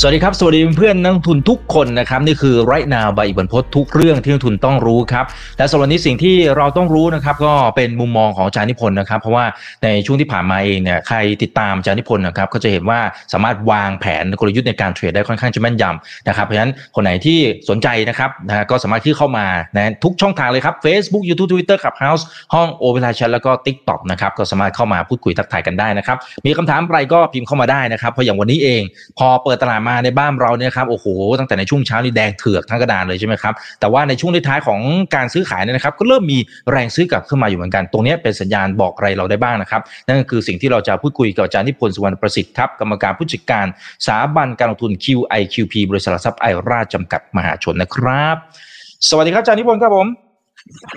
สวัสดีครับ สวัสดีเพื่อนนักทุนทุกคนนะครับ นี่คือไรนาใบอิบันพศทุกเรื่องที่นักทุนต้องรู้ครับและสำหรับนี้สิ่งที่เราต้องรู้นะครับก็เป็นมุมมองของอาจารย์นิพนธ์นะครับ เพราะว่าในช่วงที่ผ่านมาเองเนี่ยใครติดตามอาจารย์นิพนธ์นะครับก็จะเห็นว่าสามารถวางแผนกลยุทธ์ในการเทรดได้ค่อนข้างจะแม่นยำนะครับเพราะฉะนั้นคนไหนที่สนใจนะครับนะก็สามารถที่เข้ามานะทุกช่องทางเลยครับ Facebook YouTube Twitter Clubhouse ห้องโอเวอร์ไลชันแล้วก็ TikTok นะครับก็สามารถเข้ามาพูดคุยทักทายกันได้นะครับมีคำถามอะไรก็พิมพ์เข้ามาได้นะครับเพราะอย่างวันนี้เอง พอเปิดตลาดมาในบ้านเราเนี่ยครับโอ้โหตั้งแต่ในช่วงเช้านี่แดงเถือกทั้งกระดานเลยใช่ไหมครับแต่ว่าในช่วงท้ายของการซื้อขายเนี่ยนะครับก็เริ่มมีแรงซื้อกลับขึ้นมาอยู่เหมือนกัน ตรงนี้เป็นสัญญาณบอกอะไรเราได้บ้างนะครับ นั่นก็คือสิ่งที่เราจะพูดคุยกับอาจารย์นิพนธ์สุวรรณประสิทธิ์ครับกรรมการผู้จัดการสถาบันการลงทุน QIQP บริษัทหลักทรัพย์ไอร่าจำกัดมหาชนนะครับ สวัสดีครับอาจารย์นิพนธ์ครับผม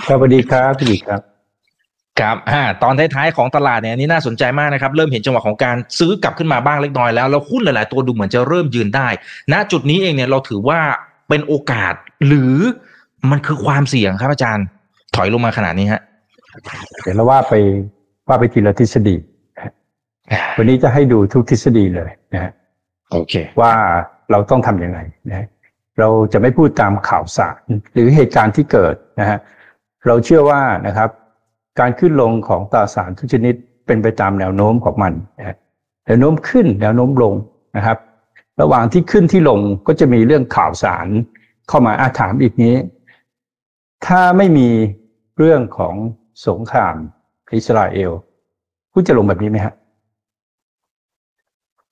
ครับสวัสดีครับพี่ดิครับ ครับอ่าตอนท้ายๆของตลาดเนี่ยอันนี่น่าสนใจมากนะครับ เริ่มเห็นจังหวะของการซื้อกลับขึ้นมาบ้างเล็กน้อยแล้ว แล้วหุ้นหลายๆ ตัวดูเหมือนจะเริ่มยืนได้ ณ จุดนี้เองเนี่ยเราถือว่าเป็นโอกาสหรือมันคือความเสี่ยงครับอาจารย์ ถอยลงมาขนาดนี้ฮะเดี๋ยวเราว่าไปว่าไปทีละทฤษฎีนะฮะวันนี้จะให้ดูทุกทฤษฎีเลยนะฮะโอเค ว่าเราต้องทำยังไงนะฮะเราจะไม่พูดตามข่าวสารหรือเหตุการณ์ที่เกิดนะฮะเราเชื่อว่านะครับ การขึ้นลงของตราสารทุกชนิดเป็นไปตามแนวโน้มของมันนะฮะแนวโน้มขึ้นแนวโน้มลงนะครับ ระหว่างที่ขึ้นที่ลงก็จะมีเรื่องข่าวสารเข้ามาอาถามอีกนี้ ถ้าไม่มีเรื่องของสงครามอิสราเอลคุณจะลงแบบนี้ไหมฮะ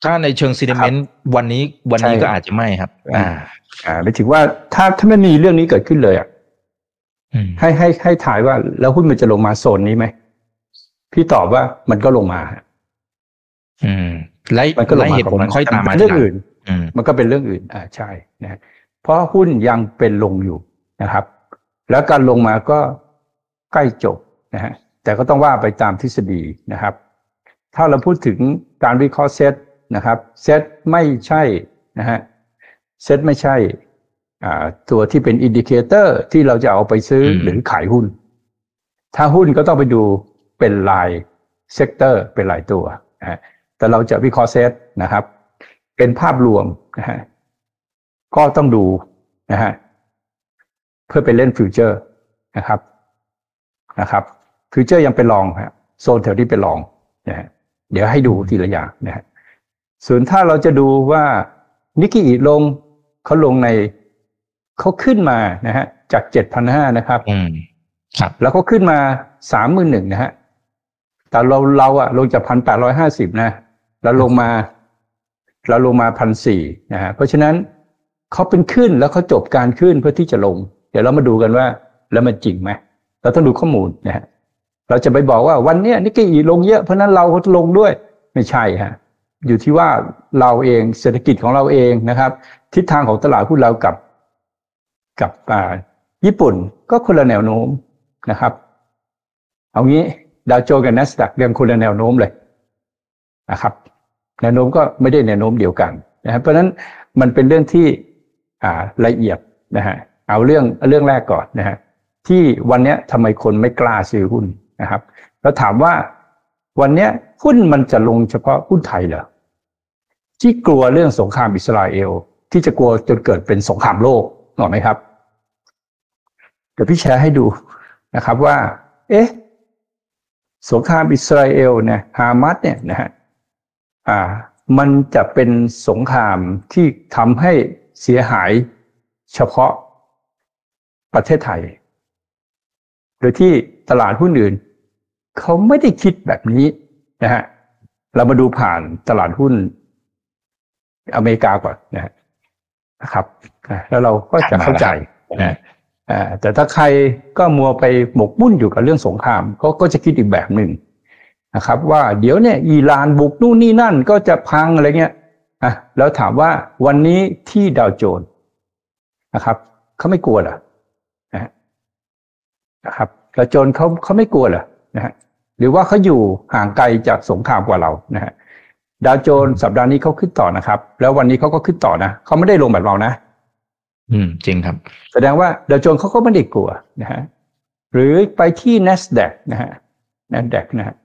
ถ้าในเชิงซีเมนต์วันนี้วันนี้ใช่ก็อาจจะไม่ครับ อ่า อ่าหมายถึงว่าถ้าถ้าไม่มีเรื่องนี้เกิดขึ้นเลยอะอืม ให้ให้ให้ถ่ายว่า แล้วหุ้นมันจะลงมาโซนนี้ไหมพี่ตอบว่ามันก็ลงมาฮะอืมและมันก็ลงและมาเหตุผลมันค่อยตามมาเป็นเรื่องทีหลัอื่นอืมมันก็เป็นเรื่องอื่น อ่าใช่นะฮะเพราะหุ้นยังเป็นลงอยู่นะครับ แล้วการลงมาก็ใกล้จบนะฮะแต่ก็ต้องว่าไปตามทฤษฎีนะครับ ถ้าเราพูดถึงการวิเคราะห์เซตนะครับเซตไม่ใช่นะฮะเซตไม่ใช่อ่า ตัวที่เป็น indicator ที่เราจะเอาไปซื้ออมหรือขายหุ้น ถ้าหุ้นก็ต้องไปดูเป็นราย sector เป็นรายตัวนะฮะแต่เราจะวิเคราะห์เซตนะครับ เป็นภาพรวมนะฮะก็ต้องดูนะฮะเพื่อไปเล่นฟิวเจอร์นะครับนะครับฟิวเจอร์ยังเป็นรองฮะโซนแถวที่เป็นรองนะฮะเดี๋ยวให้ดูทีละอย่างนะฮะส่วนถ้าเราจะดูว่านิกกี้อีลงเขาลงใน เขาขึ้นมานะฮะจากเจ็ดพันห้านะครับอืมครับ แล้วก็ขึ้นมาสามหมื่นหนึ่งนะฮะแต่เราเราอะลงจากพันแปดร้อยห้าสิบนะแล้วลงมาเราลงมาพันสี่นะฮะเพราะฉะนั้นเขาเป็นขึ้นแล้วเขาจบการขึ้นเพื่อที่จะลง เดี๋ยวเรามาดูกันว่า แล้วมันจริงไหมเราต้องดูข้อมูลนะฮะเราจะไปบอกว่าวันเนี้ยนิกเกอีลงเยอะเพราะฉะนั้นเราก็ลงด้วยไม่ใช่ฮะอยู่ที่ว่าเราเองเศรษฐกิจของเราเองนะครับ ทิศทางของตลาดหุ้นเรากับ กับญี่ปุ่นก็คนละแนวโน้มนะครับ เอางี้ดาวโจนส์กับ n นสดักเรียงคนละแนวโน้มเลยนะครับ แนวโน้มก็ไม่ได้แนวโน้มเดียวกันนะครับเพราะฉะนั้นมันเป็นเรื่องที่ละเอียดนะฮะเอาเรื่องเรื่องแรกก่อนนะฮะที่วันนี้ทำไมคนไม่กล้าซื้อหุ้นนะครับ แล้วถามว่าวันนี้หุ้นมันจะลงเฉพาะหุ้นไทยเหรอที่กลัวเรื่องสงครามอิสราเอล ที่จะกลัวจนเกิดเป็นสงครามโลก หรอไหมครับ เดี๋ยวพี่แชร์ให้ดูนะครับว่า เอ๊ะสงครามอิสราเอลเนี่ยฮามัสเนี่ยนะฮะอ่า มันจะเป็นสงครามที่ทำให้เสียหายเฉพาะประเทศไทย โดยที่ตลาดหุ้นอื่น เขาไม่ได้คิดแบบนี้นะฮะเรามาดูผ่านตลาดหุ้นอเมริกาก่อนนะฮะ นะครับอะแล้วเราก็จะเข้าใจนะฮะอ่าแต่ถ้าใครก็มัวไปหมกมุ่นอยู่กับเรื่องสงครามก็ก็จะคิดอีกแบบหนึ่งนะครับ ว่าเดี๋ยวเนี่ยอิหร่านบุกนู่นนี่นั่นก็จะพังอะไรเงี้ยอะแล้วถามว่าวันนี้ที่ดาวโจนส์นะครับเขาไม่กลัวเหรอนะฮะนะครับดาวโจนส์เขาเขาไม่กลัวเหรอนะฮะหรือว่าเขาอยู่ห่างไกลจากสงครามกว่าเรานะฮะ ดาวโจนส์สัปดาห์นี้เขาขึ้นต่อนะครับ แล้ววันนี้เขาก็ขึ้นต่อนะเขาไม่ได้ลงแบบเรานะ อืม จริงครับ แสดงว่าดาวโจนส์เขาก็ไม่ได้กลัวนะฮะหรือไปที่ NASDAQ นะฮะนะแดกนะฮะ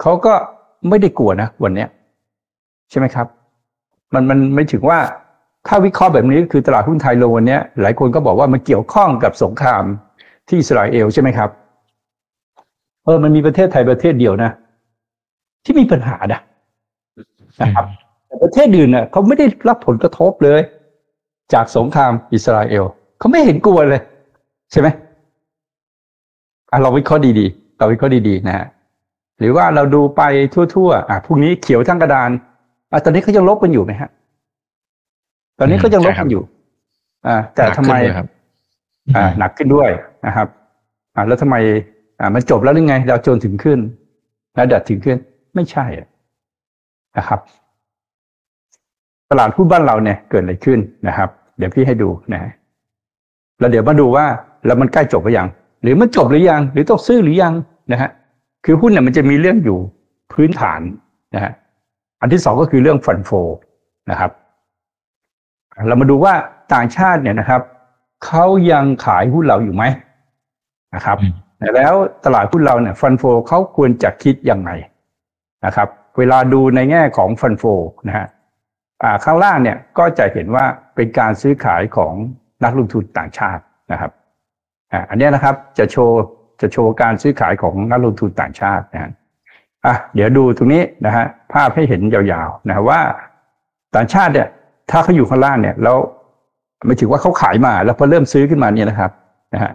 เขาก็ไม่ได้กลัวนะวันเนี้ย ใช่ไหมครับ มันมันไม่ถึงว่าถ้าวิเคราะห์แบบนี้คือตลาดหุ้นไทยลงวันนี้หลายคนก็บอกว่ามันเกี่ยวข้องกับสงครามที่อิสราเอลใช่ไหมครับ เออ มันมีประเทศไทยประเทศเดียวนะ ที่มีปัญหานะ นะครับแต่ประเทศอื่นเนี่ยเขาไม่ได้รับผลกระทบเลย จากสงครามอิสราเอลเขาไม่เห็นกลัวเลย ใช่ไหมอะเราวิเคราะห์ดีๆเราวิเคราะห์ดีๆนะฮะหรือว่าเราดูไปทั่วๆอะพรุ่งนี้เขียวทั้งกระดานอะตอนนี้เขายังลบกันอยู่ไหมฮะ ตอนนี้ก็ยังลบกันอยู่ อ่า แต่ทำไมครับอ่า หนักขึ้นด้วยนะครับ อ่าแล้วทำไม อ่า มันจบแล้วหรือไงดาวโจนส์ถึงขึ้นแล้วดัดถึงขึ้น ไม่ใช่อะ นะครับตลาดหุ้นบ้านเราเนี่ยเกิดอะไรขึ้นนะครับ เดี๋ยวพี่ให้ดูนะฮะแล้วเดี๋ยวมาดูว่าแล้วมันใกล้จบหรือยัง หรือมันจบหรือยัง หรือต้องซื้อหรือยังนะฮะคือหุ้นเนี่ยมันจะมีเรื่องอยู่พื้นฐานนะฮะอันที่สองก็คือเรื่องฟันโฟนะครับ เรามาดูว่าต่างชาติเนี่ยนะครับเขายังขายหุ้นเราอยู่ไหมนะครับอืมแล้วตลาดหุ้นเราเนี่ยฟันโฟเขาควรจะคิดยังไงนะครับ เวลาดูในแง่ของฟันโฟนะฮะอ่าข้างล่างเนี่ยก็จะเห็นว่าเป็นการซื้อขายของนักลงทุนต่างชาตินะครับอ่าอันนี้นะครับจะโชว์จะโชว์การซื้อขายของนักลงทุนต่างชาตินะฮะอะเดี๋ยวดูตรงนี้นะฮะภาพให้เห็นยาวๆนะฮะว่า ต่างชาติเนี่ย ถ้าเขาอยู่ข้างล่างเนี่ยแล้วไม่ถือว่าเขาขายมา แล้วพอเริ่มซื้อขึ้นมาเนี่ยนะครับนะฮะ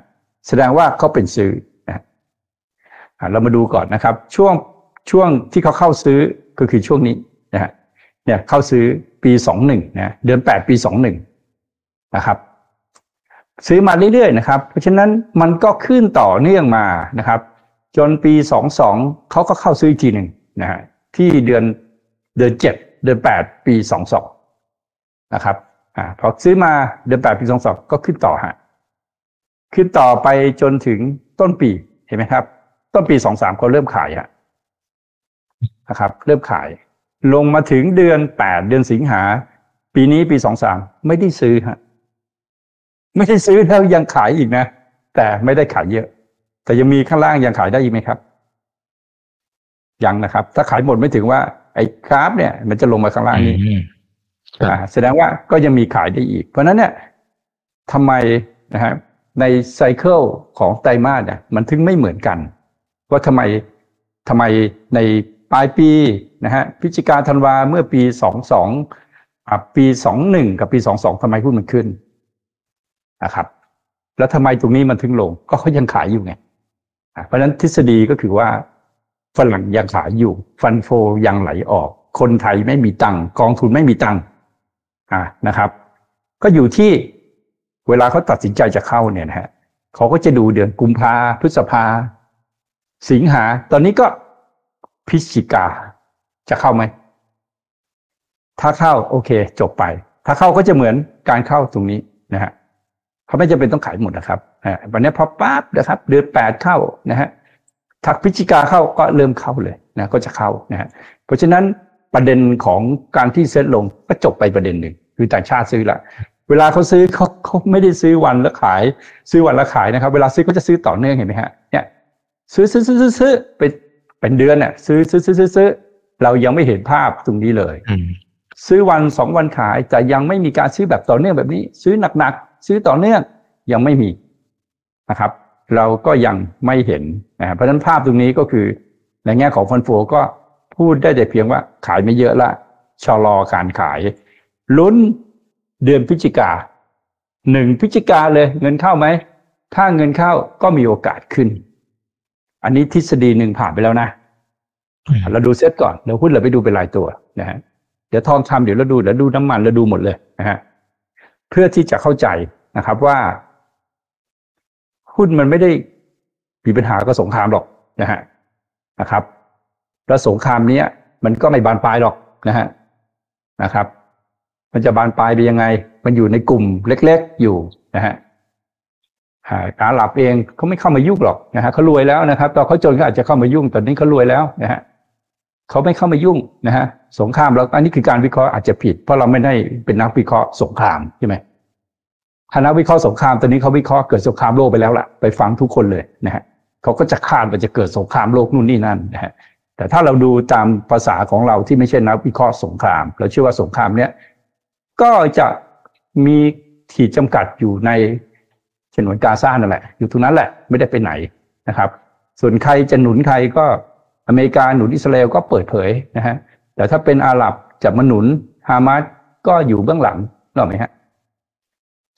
แสดงว่าเขาเป็นซื้อนะฮะอะเรามาดูก่อนนะครับ ช่วง ช่วงที่เขาเข้าซื้อก็คือช่วงนี้นะฮะเนี่ยเข้าซื้อปีสองหนึ่งนะเดือนแปดปีสองหนึ่งนะครับซื้อมาเรื่อยๆนะครับ เพราะฉะนั้นมันก็ขึ้นต่อเนื่องมานะครับ จนปีสองสองเขาก็เข้าซื้ออีกทีหนึ่งนะฮะที่เดือนเดือนเจ็ดเดือนแปดปีสองสองนะครับอ่าพอซื้อมาเดือนแปดปีสองสองก็ขึ้นต่อฮะขึ้นต่อไปจนถึงต้นปีเห็นไหมครับ ต้นปีสองสามเขาเริ่มขายฮะ นะครับเริ่มขาย ลงมาถึงเดือนแปดเดือนสิงหา ปีนี้ปีสองสามไม่ได้ซื้อฮะไม่ได้ซื้อแล้วยังขายอีกนะ แต่ไม่ได้ขายเยอะ แต่ยังมีข้างล่างยังขายได้อีกไหมครับ ยังนะครับ ถ้าขายหมดไม่ถึงว่า ไอ้กราฟเนี่ย มันจะลงมาข้างล่างนี้อืมครับอ่าแสดงว่าก็ยังมีขายได้อีก เพราะฉะนั้นเนี่ยทำไมนะฮะในไซเคิลของไตรมาสเนี่ยมันถึงไม่เหมือนกัน ว่าทำไมทำไมใน ปลายปีนะฮะพฤศจิกาธันวาเมื่อปีสองสองปีสองหนึ่งกับปีสองสองทำไมหุ้นมันขึ้นนะครับ แล้วทำไมตรงนี้มันถึงลง ก็เขายังขายอยู่ไงเพราะฉะนั้นทฤษฎีก็คือว่าฝรั่งยังขายอยู่ ฟันโฟยังไหลออก คนไทยไม่มีตังกองทุนไม่มีตังอ่านะครับ ก็อยู่ที่เวลาเขาตัดสินใจจะเข้าเนี่ยนะฮะเขาก็จะดูเดือนกุมภาพฤษภา สิงหา ตอนนี้ก็ พฤศจิกาจะเข้าไหม ถ้าเข้าโอเค จบไป ถ้าเข้าก็จะเหมือนการเข้าตรงนี้นะฮะเขาไม่จำเป็นต้องขายหมดนะครับอ่าวันนี้พอปั๊บนะครับ เดือนแปดเข้านะฮะถ้าพฤศจิกาเข้าก็เริ่มเข้าเลยนะก็จะเข้านะฮะเพราะฉะนั้นประเด็นของการที่เซ็ตลงก็จบไปประเด็นหนึ่งคือต่างชาติซื้อละเวลาเขาซื้อเขาเขาไม่ได้ซื้อวันแล้วขาย ซื้อวันแล้วขายนะครับ เวลาซื้อเขาจะซื้อต่อเนื่องเห็นไหมฮะเนี่ยซื้อซื้อซื้อซื้อซื้อเป็น เป็นเดือนน่ะซื้อซื้อซื้อซื้อซื้อเรายังไม่เห็นภาพตรงนี้เลยอืมซื้อวันสองวันขายแต่ยังไม่มีการซื้อแบบต่อเนื่องแบบนี้ ซื้อหนักๆซื้อต่อเนื่องยังไม่มีนะครับ เราก็ยังไม่เห็นนะฮะเพราะฉะนั้นภาพตรงนี้ก็คือในแง่ของฟันโฟก็พูดได้แต่เพียงว่าขายไม่เยอะละชะลอการขายลุ้นเดือนพฤศจิกาหนึ่งพฤศจิกาเลยเงินเข้าไหม ถ้าเงินเข้าก็มีโอกาสขึ้น อันนี้ทฤษฎีหนึ่งผ่านไปแล้วนะอืมเราดูเซตก่อนเดี๋ยวหุ้นเราไปดูเป็นรายตัวนะฮะเดี๋ยวทองคำเดี๋ยวเราดูเดี๋ยวดูน้ำมันเราดูหมดเลยนะฮะเพื่อที่จะเข้าใจนะครับว่าหุ้นมันไม่ได้มีปัญหากับสงครามหรอกนะฮะนะครับ แล้วสงครามเนี้ยมันก็ไม่บานปลายหรอกนะฮะนะครับ มันจะบานปลายไปยังไง มันอยู่ในกลุ่มเล็ก ๆอยู่นะฮะ อาหลับเองเขาไม่เข้ามายุ่งหรอกนะฮะเขารวยแล้วนะครับ ตอนเขาจนก็อาจจะเข้ามายุ่งตอนนี้เขารวยแล้วนะฮะเขาไม่เข้ามายุ่งนะฮะสงครามแล้วอันนี้คือการวิเคราะห์อาจจะผิด เพราะเราไม่ได้เป็นนักวิเคราะห์สงครามใช่ไหมถ้านักวิเคราะห์สงครามตอนนี้เขาวิเคราะห์เกิดสงครามโลกไปแล้วล่ะไปฟังทุกคนเลยนะฮะเขาก็จะคาดว่าจะเกิดสงครามโลกนู่นนี่นั่นนะฮะแต่ถ้าเราดูตามภาษาของเราที่ไม่ใช่นักวิเคราะห์สงคราม เราเชื่อว่าสงครามเนี้ยก็จะมีขีดจำกัดอยู่ใน ฉนวนกาซานั่นแหละ อยู่ตรงนั้นแหละไม่ได้ไปไหนนะครับ ส่วนใครจะหนุนใครก็อเมริกาหนุนอิสราเอลก็เปิดเผยนะฮะแต่ถ้าเป็นอาหรับจะมาหนุนฮามาสก็อยู่เบื้องหลังหรอไหมฮะ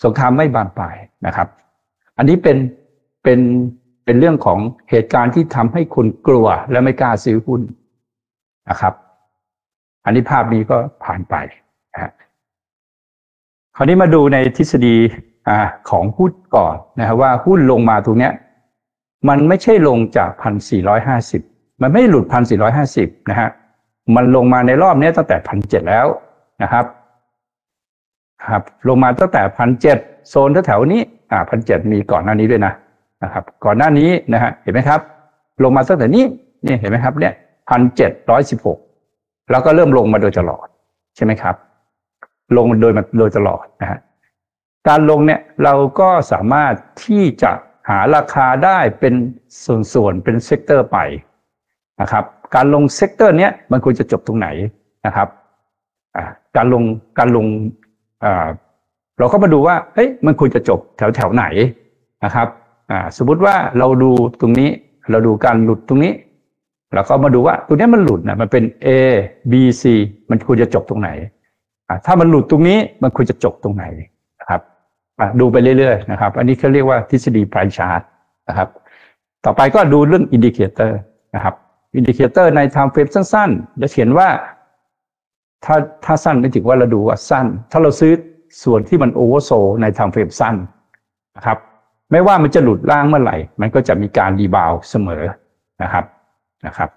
สงครามไม่บานปลายนะครับ อันนี้เป็นเป็นเป็นเรื่องของเหตุการณ์ที่ทำให้คนกลัวและไม่กล้าซื้อหุ้นนะครับ อันนี้ภาพนี้ก็ผ่านไปนะฮะคราวนี้มาดูในทฤษฎี อของหุ้นก่อนนะฮะว่าหุ้นลงมาตรงเนี้ยมันไม่ใช่ลงจากพันสี่ร้อยห้าสิบมันไม่หลุดพันสี่ร้อยห้าสิบนะฮะมันลงมาในรอบนี้ตั้งแต่พันเจ็ดแล้วนะครับครับ ลงมาตั้งแต่พันเจ็ดโซนแถวๆนี้อ่าพันเจ็ดมีก่อนหน้านี้ด้วยนะนะครับ ก่อนหน้านี้นะฮะเห็นไหมครับ ลงมาตั้งแต่นี้นี่เห็นไหมครับเนี่ยพันเจ็ดร้อยสิบหกแล้วก็เริ่มลงมาโดยตลอด ใช่ไหมครับ ลงโดยมาโดยตลอดนะฮะ การลงเนี่ยเราก็สามารถที่จะหาราคาได้เป็นส่วนๆเป็น sector ไปนะครับ การลง sector เนี้ยมันควรจะจบตรงไหนนะครับการลงการลงเราก็มาดูว่าเฮ้ยมันควรจะจบแถวแถวไหนนะครับสมมุติว่าเราดูตรงนี้เราดูการหลุดตรงนี้เราก็มาดูว่าตรงนี้มันหลุดนะมันเป็น A B C มันควรจะจบตรงไหนถ้ามันหลุดตรงนี้มันควรจะจบตรงไหน ดูไปเรื่อยๆนะครับ อันนี้เขาเรียกว่าทฤษฎี price chart นะครับ ต่อไปก็ดูเรื่อง indicator นะครับ indicator ใน time frame สั้นๆ จะเขียนว่า ถ้าถ้าสั้นไม่ถึงว่าเราดูว่าสั้น ถ้าเราซื้อส่วนที่มัน oversold ใน time frame สั้นนะครับ ไม่ว่ามันจะหลุดล่างเมื่อไหร่ มันก็จะมีการ rebound เสมอนะครับนะครับ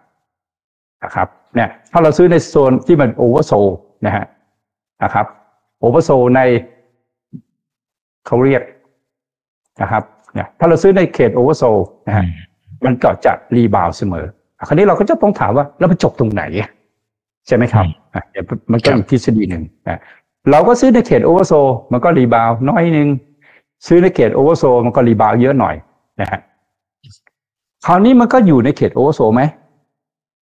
นะครับเนี่ยถ้าเราซื้อในโซนที่มัน oversold นะฮะนะครับ oversold ใน เขาเรียกนะครับเนี่ยถ้าเราซื้อในเขต oversold นะฮะมันก็จะ rebound เสมอคราวนี้เราก็จะต้องถามว่าแล้วมันจบตรงไหน ใช่ไหมครับเดี๋ยวมันก็อีกทฤษฎีหนึ่งเราก็ซื้อในเขต oversold มันก็ rebound น้อยหนึ่งซื้อในเขต oversold มันก็ rebound เยอะหน่อยนะฮะคราวนี้มันก็อยู่ในเขต oversold ไหม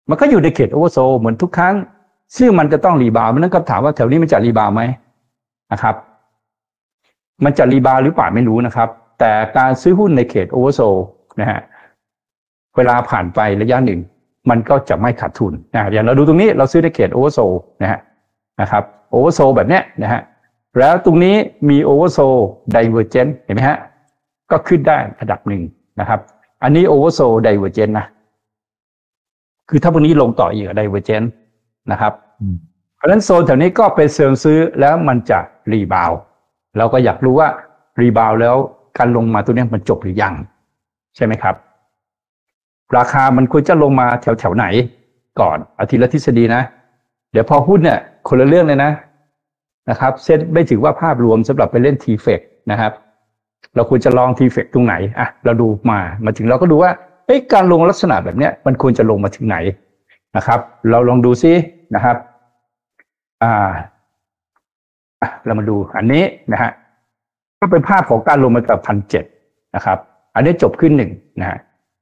มันก็อยู่ในเขต oversold เหมือนทุกครั้งซึ่งมันจะต้อง rebound มันนั่นก็ถามว่าแถวนี้มันจะ rebound ไหมนะครับ มันจะ rebound หรือเปล่าไม่รู้นะครับ แต่การซื้อหุ้นในเขต oversold นะฮะเวลาผ่านไประยะหนึ่ง มันก็จะไม่ขาดทุนนะอย่างเราดูตรงนี้เราซื้อในเขต oversoldนะฮะนะครับ oversold แบบเนี้ยนะฮะแล้วตรงนี้มี oversold divergent เห็นไหมฮะก็ขึ้นได้ระดับหนึ่งนะครับ อันนี้ oversold divergent นะคือถ้าพวกนี้ลงต่ออีก divergent นะครับ เพราะฉะนั้นโซนแถวนี้ก็เป็นโซนซื้อแล้วมันจะ rebound เราก็อยากรู้ว่า rebound แล้วการลงมาตัวนี้มันจบหรือยัง ใช่ไหมครับ ราคามันควรจะลงมาแถวแถวไหน ก่อนอาทิตย์ละทฤษฎีนะ เดี๋ยวพอหุ้นเนี่ยคนละเรื่องเลยนะนะครับ เซตไม่ถือว่าภาพรวมสำหรับไปเล่นทีเฟกนะครับ เราควรจะลองทีเฟกตรงไหนอะเราดูมามาถึงเราก็ดูว่าเอ้การลงลักษณะแบบเนี้ยมันควรจะลงมาถึงไหนนะครับ เราลองดูซินะครับ อ่า เรามาดูอันนี้นะฮะก็เป็นภาพของการลงมาจากพันเจ็ดนะครับ อันนี้จบขึ้นหนึ่งนะฮะ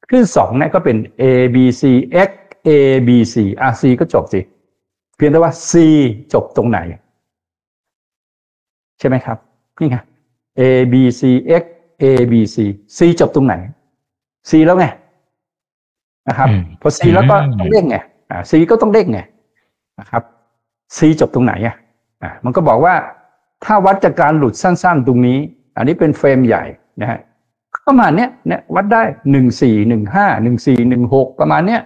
ขึ้นสองเนี่ยก็เป็น A B C X A B C อะ C ก็จบสิ เพียงแต่ว่า C จบตรงไหน ใช่ไหมครับ นี่ไง A B C X A B C C จบตรงไหน C แล้วไงนะครับพอ C แล้วก็ต้องเด้งไงอ่า C ก็ต้องเด้งไงนะครับ C จบตรงไหนอะอ่า มันก็บอกว่าถ้าวัดจากการหลุดสั้น ๆ ตรงนี้ อันนี้เป็นเฟรมใหญ่นะฮะประมาณเนี้ยเนี่ยวัดได้หนึ่งสี่หนึ่งห้าหนึ่งสี่หนึ่งหกประมาณเนี้ย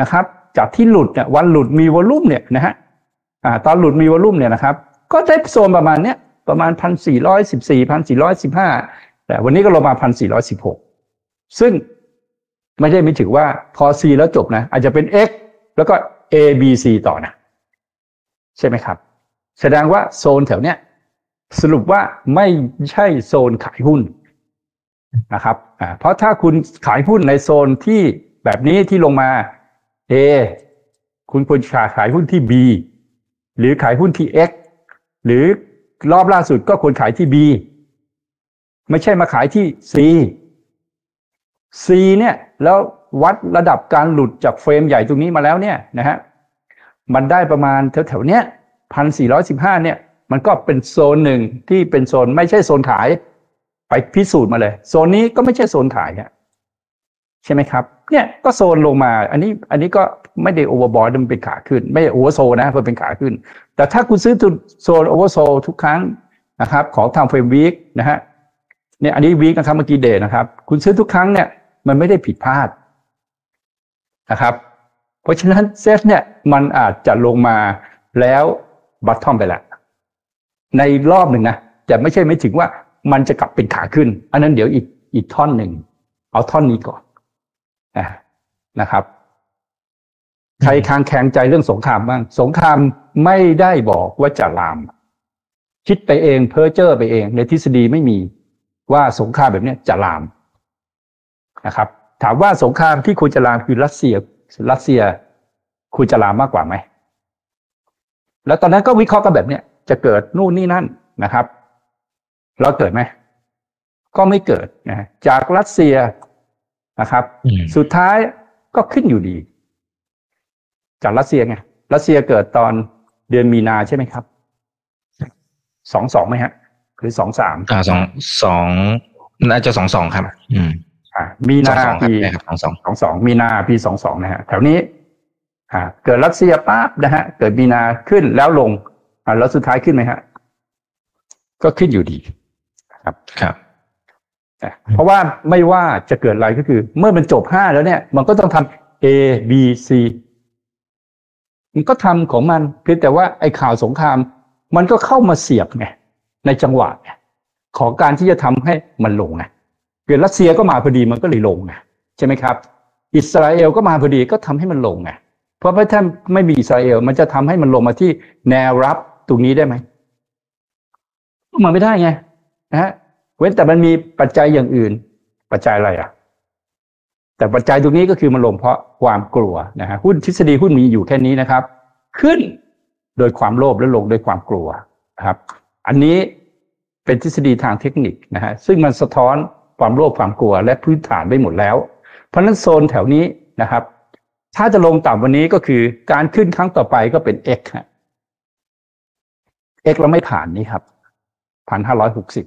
นะครับ จากที่หลุดเนี่ยวันหลุดมีวอลุ่มเนี่ยนะฮะอ่าตอนหลุดมีวอลุ่มเนี่ยนะครับ ก็ได้โซนประมาณเนี้ยประมาณพันสี่ร้อยสิบสี่พันสี่ร้อยสิบห้าแต่วันนี้ก็ลงมาพันสี่ร้อยสิบหกซึ่งไม่ได้ไม่ถือว่าพอ C แล้วจบนะ อาจจะเป็น X แล้วก็ A B C ต่อนะ ใช่ไหมครับ แสดงว่าโซนแถวเนี้ยสรุปว่าไม่ใช่โซนขายหุ้นนะครับเพราะถ้าคุณขายหุ้นในโซนที่แบบนี้ที่ลงมา A คุณควรขายหุ้นที่ B หรือขายหุ้นที่ X หรือรอบล่าสุดก็ควรขายที่ B ไม่ใช่มาขายที่ C C เนี่ยแล้ววัดระดับการหลุดจาก frame ใหญ่ตรงนี้มาแล้วเนี่ยนะฮะมันได้ประมาณแถวๆเนี้ย พันสี่ร้อยสิบห้าเนี่ย มันก็เป็นโซนหนึ่งที่เป็นโซนไม่ใช่โซนขาย ไปพิสูจน์มาเลย โซนนี้ก็ไม่ใช่โซนขายฮะใช่ไหมครับ เนี่ยก็โซนลงมา อันนี้อันนี้ก็ไม่ได้ overbought มันเป็นขาขึ้น ไม่ oversold นะมันเป็นขาขึ้น แต่ถ้าคุณซื้อจุดโซน oversold ทุกครั้งนะครับ ของทาง frame week นะฮะเนี่ยอันนี้ week นะครับเมื่อกี้ day นะครับ คุณซื้อทุกครั้งเนี่ย มันไม่ได้ผิดพลาดนะครับ เพราะฉะนั้นเซฟเนี่ยมันอาจจะลงมาแล้ว bottom ไปแล้วในรอบหนึ่งนะแต่ไม่ใช่ไม่ถึงว่ามันจะกลับเป็นขาขึ้น อันนั้นเดี๋ยวอีกอีกท่อนหนึ่ง เอาท่อนนี้ก่อนนะครับ ใครคลางแคลงใจเรื่องสงครามบ้าง สงครามไม่ได้บอกว่าจะลาม คิดไปเองเพ้อเจ้อไปเอง ในทฤษฎีไม่มีว่าสงครามแบบนี้จะลามนะครับ ถามว่าสงครามที่ควรจะลามคือรัสเซียรัสเซียควรจะลามมากกว่าไหม แล้วตอนนั้นก็วิเคราะห์กันแบบเนี้ยจะเกิดนู่นนี่นั่นนะครับ เราเกิดไหมก็ไม่เกิดนะจากรัสเซียนะครับ สุดท้ายก็ขึ้นอยู่ดี จากรัสเซียไงรัสเซียเกิดตอนเดือนมีนาใช่ไหมครับสองสองไหมฮะ หรือสองสามอ่าสองสองน่าจะสองสองครับ อืม อ่า มีนาปีสองสองสองสองมีนาปีสองสองนะฮะแถวนี้อ่า เกิดรัสเซียปั๊บนะฮะเกิดมีนาขึ้นแล้วลงอ่าแล้วสุดท้ายขึ้นไหมฮะก็ขึ้นอยู่ดีครับครับเพราะว่าไม่ว่าจะเกิดอะไรก็คือ เมื่อมันจบห้าแล้วเนี่ย มันก็ต้องทำ A B C มันก็ทำของมันเพียงแต่ว่าไอ้ข่าวสงคราม มันก็เข้ามาเสียบไงในจังหวะของการที่จะทำให้มันลงไงเกิดรัสเซียก็มาพอดีมันก็เลยลงไงใช่ไหมครับ อิสราเอลก็มาพอดีก็ทำให้มันลงไง เพราะถ้าไม่มีอิสราเอล มันจะทำให้มันลงมาที่แนวรับตรงนี้ได้ไหมมันไม่ได้ไงนะฮะเว้นแต่มันมีปัจจัยอย่างอื่น ปัจจัยอะไรอะ แต่ปัจจัยตรงนี้ก็คือมันลงเพราะความกลัวนะฮะหุ้นทฤษฎีหุ้นมีอยู่แค่นี้นะครับ ขึ้นโดยความโลภและลงโดยความกลัวนะครับ อันนี้เป็นทฤษฎีทางเทคนิคนะฮะซึ่งมันสะท้อนความโลภความกลัวและพื้นฐานไปหมดแล้ว เพราะนั้นโซนแถวนี้นะครับ ถ้าจะลงต่ำวันนี้ก็คือการขึ้นครั้งต่อไปก็เป็น x ฮะ x เราไม่ผ่านนี้ครับพันห้าร้อยหกสิบ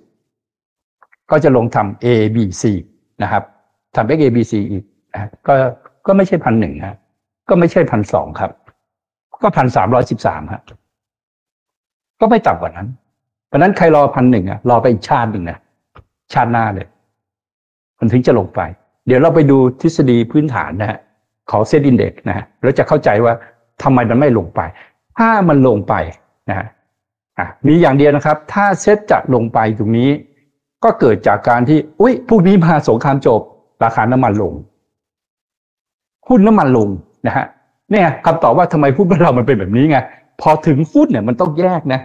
ก็จะลงทำ A B C นะครับทำ X A B C อีกนะก็ก็ไม่ใช่พันหนึ่งฮะ ก็ไม่ใช่พันสองครับ ก็พันสามร้อยสิบสามฮะ ก็ไม่ต่ำกว่านั้น เพราะนั้นใครรอพันหนึ่งอะรอไปอีกชาติหนึ่งนะชาติหน้าเลย มันถึงจะลงไป เดี๋ยวเราไปดูทฤษฎีพื้นฐานนะฮะ ของเซตอินเด็กนะฮะแล้วจะเข้าใจว่าทำไมมันไม่ลงไป ถ้ามันลงไปนะฮะมีอย่างเดียวนะครับ ถ้าเซตจะลงไปตรงนี้ ก็เกิดจากการที่ อุ้ยพวกนี้มาสงครามจบ ราคาน้ำมันลงหุ้นน้ำมันลงนะฮะเนี่ยคำตอบว่าทำไมหุ้นบ้านเรามันเป็นแบบนี้ไงพอถึงหุ้นเนี่ยมันต้องแยกนะ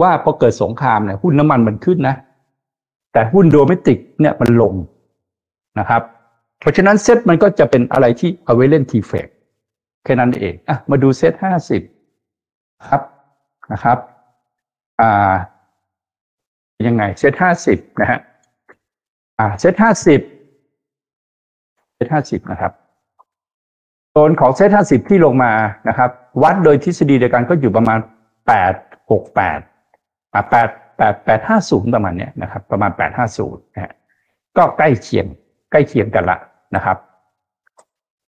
ว่าพอเกิดสงครามเนี่ยหุ้นน้ำมันมันขึ้นนะ แต่หุ้นโดเมติกเนี่ยมันลงนะครับ เพราะฉะนั้นเซตมันก็จะเป็นอะไรที่เอาไว้เล่นทีเฟกแค่นั้นเองอะมาดูเซตห้าสิบครับนะครับอ่ายังไงเซตห้าสิบนะฮะอ่าเซตห้าสิบเซตห้าสิบนะครับโซนของเซตห้าสิบที่ลงมานะครับ วัดโดยทฤษฎีเดียวกันก็อยู่ประมาณแปดหกแปดอ่าแปดแปดแปดห้าศูนย์ประมาณเนี้ยนะครับ ประมาณแปดห้าศูนย์นะฮะก็ใกล้เคียง ใกล้เคียงกันละนะครับ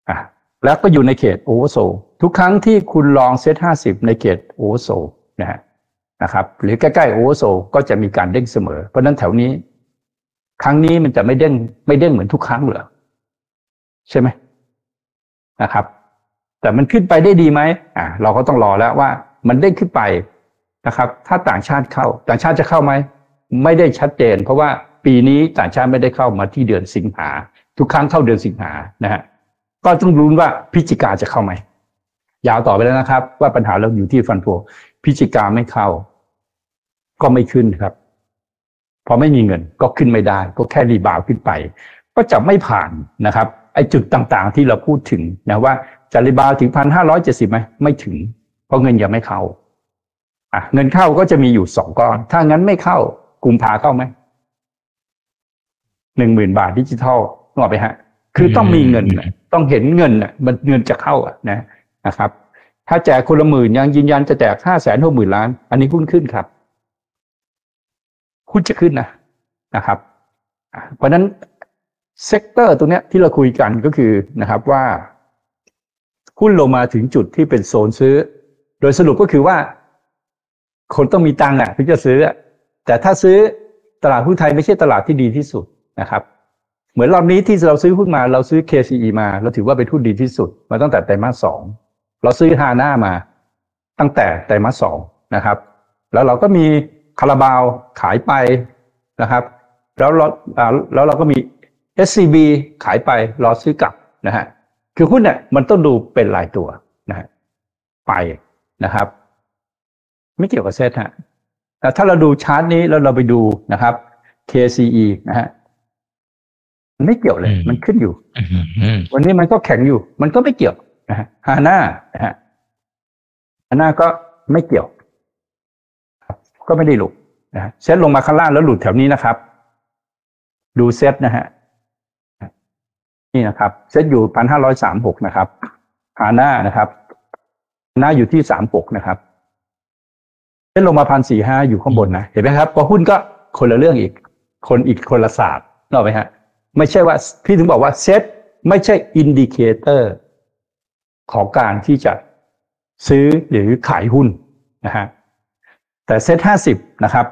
อ่าแล้วก็อยู่ในเขต oversold ทุกครั้งที่คุณ long SET ห้าสิบในเขต oversold นะฮะนะครับ หรือใกล้ๆ oversold ก็จะมีการเด้งเสมอ เพราะนั้นแถวนี้ ครั้งนี้มันจะไม่เด้งไม่เด้งเหมือนทุกครั้งเหรอใช่ไหมนะครับ แต่มันขึ้นไปได้ดีไหมอ่าเราก็ต้องรอแล้วว่ามันเด้งขึ้นไปนะครับ ถ้าต่างชาติเข้า ต่างชาติจะเข้าไหมไม่ได้ชัดเจน เพราะว่า ปีนี้ต่างชาติไม่ได้เข้ามาที่เดือนสิงหา ทุกครั้งเข้าเดือนสิงหานะฮะก็ต้องรุ้นว่าพิจิกาจะเข้าไหมยาวต่อไปแล้วนะครับ ว่าปัญหาเราอยู่ที่ฟันโฟพิจิกาไม่เข้า ก็ไม่ขึ้นครับพอไม่มีเงินก็ขึ้นไม่ได้ ก็แค่รีบาวขึ้นไป ก็จะไม่ผ่านนะครับไอ้จุดต่างๆที่เราพูดถึงนะว่าจะรีบาวถึงพันห้าร้อยเจ็ดสิบไหมไม่ถึง เพราะเงินยังไม่เข้าอะเงินเข้าก็จะมีอยู่สองก้อน ถ้างั้นไม่เข้ากุมภาเข้าไหม หนึ่งหมื่นบาทดิจิทัลนึกออกไหมฮะ คือต้องมีเงินน่ะต้องเห็นเงินน่ะมันเงินจะเข้าอะนะนะครับ ถ้าแจกคนละหมื่นยังยืนยันจะแจกห้าแสนหกหมื่นล้าน อันนี้หุ้นขึ้นครับหุ้นจะขึ้นนะนะครับอะเพราะฉะนั้น sector ตรงเนี้ยที่เราคุยกันก็คือนะครับว่าหุ้นลงมาถึงจุดที่เป็นโซนซื้อ โดยสรุปก็คือว่า คนต้องมีตังค์อะถึงจะซื้ออะแต่ถ้าซื้อตลาดหุ้นไทยไม่ใช่ตลาดที่ดีที่สุด นะครับเหมือนรอบนี้ที่เราซื้อหุ้นมาเราซื้อ KCE มา เราถือว่าเป็นหุ้นดีที่สุด มาตั้งแต่ไตรมาสสองเราซื้อฮาน่ามา ตั้งแต่ไตรมาสสองนะครับ แล้วเราก็มีคาราบาวขายไปนะครับ แล้วเราแล้วเราก็มี SCB ขายไปรอซื้อกลับนะฮะคือหุ้นเนี่ยมันต้องดูเป็นรายตัวนะฮะไปนะครับ ไม่เกี่ยวกับเซตฮะแต่ถ้าเราดูชาร์ตนี้แล้วเราไปดูนะครับ KCE นะฮะ มันไม่เกี่ยวเลยอืมมันขึ้นอยู่อืมอืมวันนี้มันก็แข็งอยู่ มันก็ไม่เกี่ยวนะฮะฮาน่านะฮะฮาน่าก็ไม่เกี่ยวครับก็ไม่ได้หลุดนะฮะเซ็ตลงมาข้างล่างแล้วหลุดแถวนี้นะครับ ดูเซ็ตนะฮะนี่นะครับ เซ็ตอยู่พันห้าร้อยสามหกนะครับฮาน่านะครับฮาน่าอยู่ที่สามหกนะครับเซ็ตลงมาพันสี่ห้าอยู่ข้างบนนะเห็นไหมครับพอหุ้นก็คนละเรื่องอีก คนอีกคนละศาสตร์นึกออกไหมฮะ ไม่ใช่ว่าพี่ถึงบอกว่าเซตไม่ใช่ indicatorของการที่จะซื้อหรือขายหุ้นนะฮะแต่เซตห้าสิบนะครับ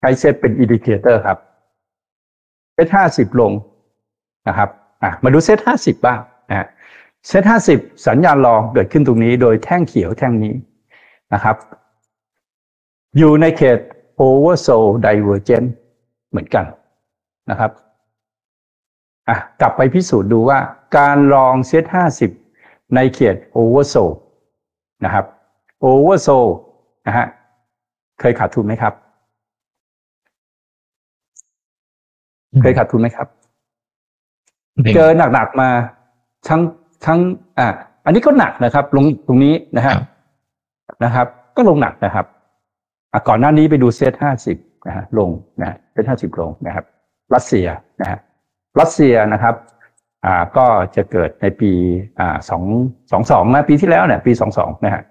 ใช้เซตเป็น indicator ครับเซตห้าสิบลงนะครับมาดูเซตห้าสิบบ้างนะเซตห้าสิบสัญญาณ long เกิดขึ้นตรงนี้โดยแท่งเขียวแท่งนี้นะครับ อยู่ในเขต oversold divergent เหมือนกันนะครับอะกลับไปพิสูจน์ดูว่าการลองเซตห้าสิบในเขต oversold นะครับ oversold นะฮะเคยขาดทุนไหมครับ เคยขาดทุนไหมครับ เจอหนักๆมาทั้งทั้ง อะอันนี้ก็หนักนะครับ ลงตรงนี้นะฮะครับนะครับ ก็ลงหนักนะครับอะ ก่อนหน้านี้ไปดูเซตห้าสิบนะฮะลงนะเซตห้าสิบลงนะครับ รัสเซียนะฮะรัสเซียนะครับอ่าก็จะเกิดในปีอ่าสองสองสองนะปีที่แล้วเนี่ยปีสองสองนะฮะ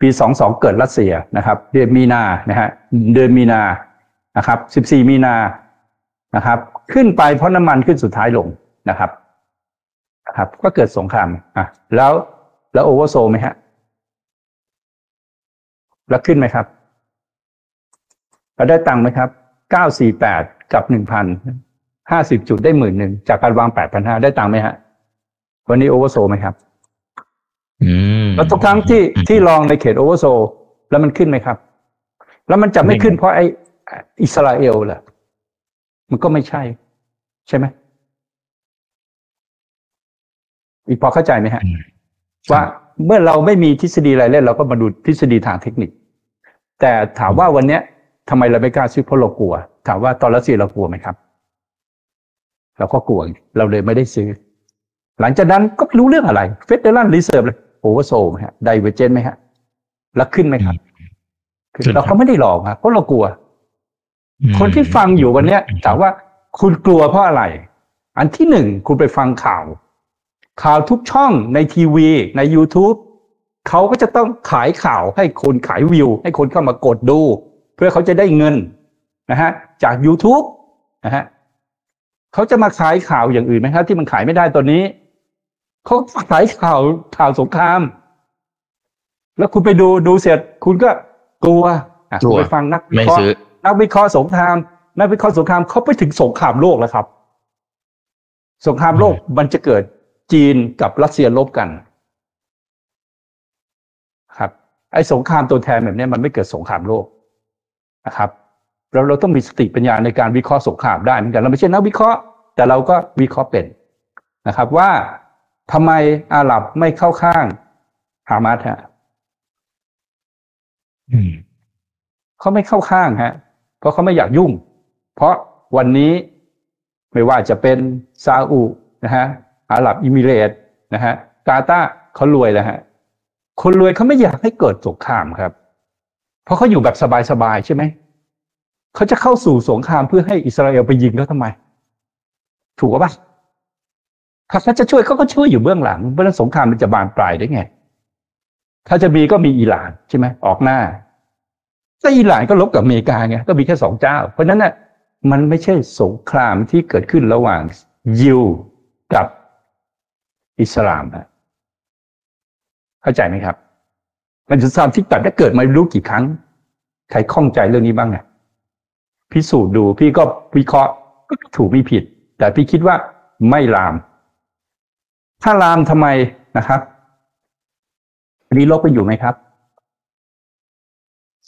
ปีสองสองเกิดรัสเซียนะครับ เดือนมีนานะฮะเดือนมีนานะครับสิบสี่มีนานะครับ ขึ้นไปเพราะน้ำมันขึ้นสุดท้ายลงนะครับนะครับ ก็เกิดสงครามอะแล้วแล้ว oversold ไหมฮะแล้วขึ้นไหมครับ เราได้ตังค์ไหมครับเก้าสี่แปดกับหนึ่งพันห้าสิบจุดได้หมื่นหนึ่งจากการวางแปดพันห้าได้ตังค์ไหมฮะ วันนี้ oversold ไหมครับอืมแล้วทุกครั้งที่ที่ long ในเขต oversold แล้วมันขึ้นไหมครับ แล้วมันจะไม่ขึ้นเพราะไอ้อิสราเอลเหรอมันก็ไม่ใช่ ใช่ไหมอีกพอเข้าใจไหมฮะอืมว่าเมื่อเราไม่มีทฤษฎีอะไรเล่นเราก็มาดูทฤษฎีทางเทคนิค แต่ถามว่าวันเนี้ย ทำไมเราไม่กล้าซื้อเพราะเรากลัว ถามว่าตอนรัสเซียเรากลัวไหมครับ เราก็กลัวเราเลยไม่ได้ซื้อ หลังจากนั้นก็ไม่รู้เรื่องอะไร Federal Reserve เลย oversold ไหมฮะ divergent ไหมฮะแล้วขึ้นไหมครับขึ้นเราครัก็บไม่ได้หลอกครับเพราะเรากลัวอืมคนที่ฟังอยู่วันเนี้ยถามว่าคุณกลัวเพราะอะไร อันที่หนึ่งคุณไปฟังข่าว ข่าวทุกช่องในทีวี ใน YouTube เขาก็จะต้องขายข่าวให้คนขายวิว ให้คนเข้ามากดดูเพื่อเขาจะได้เงินนะฮะจาก YouTube นะฮะเขาจะมาขายข่าวอย่างอื่นไหมครับที่มันขายไม่ได้ตอนนี้เขาขายข่าวข่าวสงคราม แล้วคุณไปดูดูเสร็จ คุณก็กลัวอะกลัวคุณไปฟังนักวิไม่เคราะห์ซื้อนักวิเคราะห์สงคราม นักวิเคราะห์สงครามเขาไปถึงสงครามโลกแล้วครับ สงครามโลกมันจะเกิดจีนกับรัสเซียลบกัน ครับ ไอ้สงครามตัวแทนแบบเนี้ยมันไม่เกิดสงครามโลก นะครับเราเราต้องมีสติปัญญาในการวิเคราะห์สงครามได้เหมือนกันเราไม่ใช่นักวิเคราะห์ แต่เราก็วิเคราะห์เป็นนะครับว่าทำไมอาหรับไม่เข้าข้างฮามาสฮะอืมเขาไม่เข้าข้างฮะ เพราะเขาไม่อยากยุ่ง เพราะวันนี้ไม่ว่าจะเป็นซาอุนะฮะอาหรับอิมิเรตส์นะฮะกาตาร์เขารวยแล้วฮะคนรวยเขาไม่อยากให้เกิดสงครามครับ เพราะเขาอยู่แบบสบายๆใช่ไหมเขาจะเข้าสู่สงครามเพื่อให้อิสราเอลไปยิงเขาทำไม ถูกปะถ้าเขาจะช่วยเขาก็ช่วยอยู่เบื้องหลังเพราะนั้นสงครามมันจะบานปลายได้ไง ถ้าจะมีก็มีอิหร่านใช่ไหมออกหน้าแต่อิหร่านก็ลบกับอเมริกาไงก็มีแค่สองเจ้า เพราะนั้นน่ะมันไม่ใช่สงครามที่เกิดขึ้นระหว่างยิวกับอิสลามนะเข้าใจไหมครับ มันจะสามที่ตัดได้เกิดมารู้กี่ครั้ง ใครข้องใจเรื่องนี้บ้างไงพิสูจน์ดูพี่ก็วิเคราะห์ก็ถูกไม่ผิด แต่พี่คิดว่าไม่ลาม ถ้าลามทำไมนะครับนี้ลบกันอยู่ไหมครับ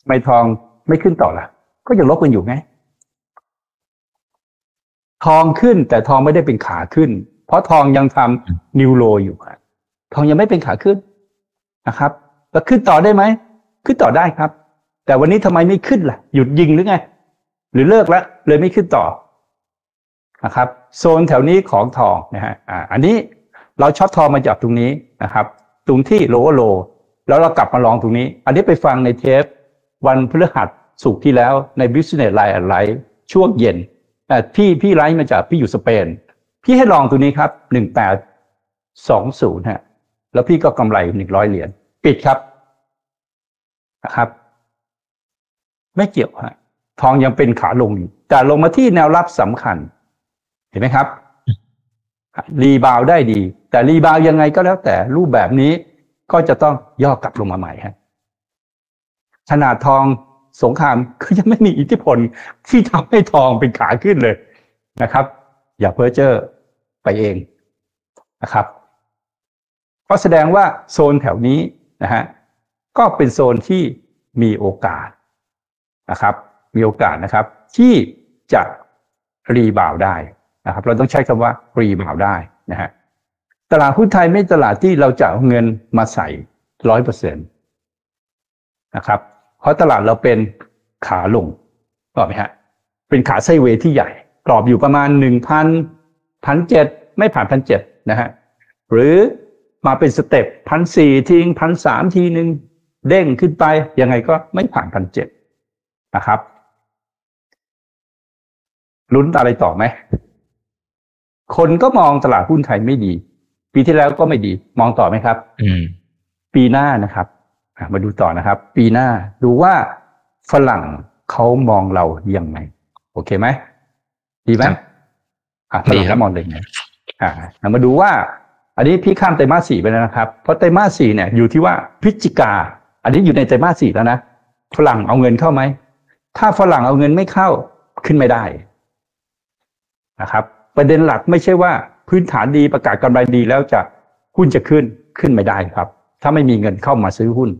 ไม่ทองไม่ขึ้นต่อละก็ยังลบกันอยู่ไง ทองขึ้นแต่ทองไม่ได้เป็นขาขึ้น เพราะทองยังทำนิวโรอยู่ครับทองยังไม่เป็นขาขึ้นนะครับ แล้วขึ้นต่อได้ไหม ขึ้นต่อได้ครับ แต่วันนี้ทำไมไม่ขึ้นล่ะ หยุดยิงหรือไง หรือเลิกแล้ว เลยไม่ขึ้นต่อนะครับ โซนแถวนี้ของทองนะฮะอ่าอันนี้เรา short ทองมาจากตรงนี้นะครับ ตรงที่ low low แล้วเรากลับมา long ตรงนี้ อันนี้ไปฟังในเทป วันพฤหัสศุกร์ที่แล้วใน Business Line อะไรช่วงเย็นพี่พี่ไลฟ์มาจากพี่อยู่สเปน พี่ให้ long ตัวนี้ครับหนึ่งแปดสองศูนย์ฮะ แล้วพี่ก็กำไรหนึ่งร้อยเหรียญ ปิดครับนะครับ ไม่เกี่ยวฮะทองยังเป็นขาลงอยู่แต่ลงมาที่แนวรับสำคัญ เห็นไหมครับ รีบาวได้ดี แต่รีบาวยังไงก็แล้วแต่รูปแบบนี้ก็จะต้องย่อกลับลงมาใหม่ฮะขนาดทองสงครามก็ยังไม่มีอิทธิพลที่ทำให้ทองเป็นขาขึ้นเลยนะครับ อย่าเพ้อเจ้อไปเองนะครับ ก็แสดงว่าโซนแถวนี้ นะฮะก็เป็นโซนที่มีโอกาสนะครับมีโอกาสนะครับที่จะรีบาวได้นะครับเราต้องใช้คำว่ารีบาวได้นะฮะตลาดหุ้นไทยไม่ตลาดที่เราจะเอาเงินมาใส่ร้อยเปอร์เซ็นต์นะครับเพราะตลาดเราเป็นขาลงก็ไหมฮะเป็นขาไซเวที่ใหญ่ กรอบอยู่ประมาณหนึ่งพันพันเจ็ดไม่ผ่านพันเจ็ดนะฮะหรือ มาเป็นสเต็ปพันสี่ทีงพันสามทีหนึ่งเด้งขึ้นไป ยังไงก็ไม่ผ่านพันเจ็ดนะครับลุ้นอะไรต่อไหม คนก็มองตลาดหุ้นไทยไม่ดี ปีที่แล้วก็ไม่ดี มองต่อไหมครับ อืม ปีหน้านะครับมาดูต่อนะครับ ปีหน้าดูว่าฝรั่งเขามองเรายังไงโอเคไหมดีไหมครับอะฝรั่งเขามองยังไงอ่าเรามาดูว่า อันนี้พี่ข้ามไตรมาสสี่ไปแล้วนะครับ เพราะไตรมาสสี่เนี่ยอยู่ที่ว่าพฤศจิกา อันนี้อยู่ในไตรมาสสี่แล้วนะฝรั่งเอาเงินเข้าไหม ถ้าฝรั่งเอาเงินไม่เข้าขึ้นไม่ได้นะครับ ประเด็นหลักไม่ใช่ว่าพื้นฐานดีประกาศกำไรดีแล้วจะหุ้นจะขึ้นขึ้นไม่ได้ครับ ถ้าไม่มีเงินเข้ามาซื้อหุ้น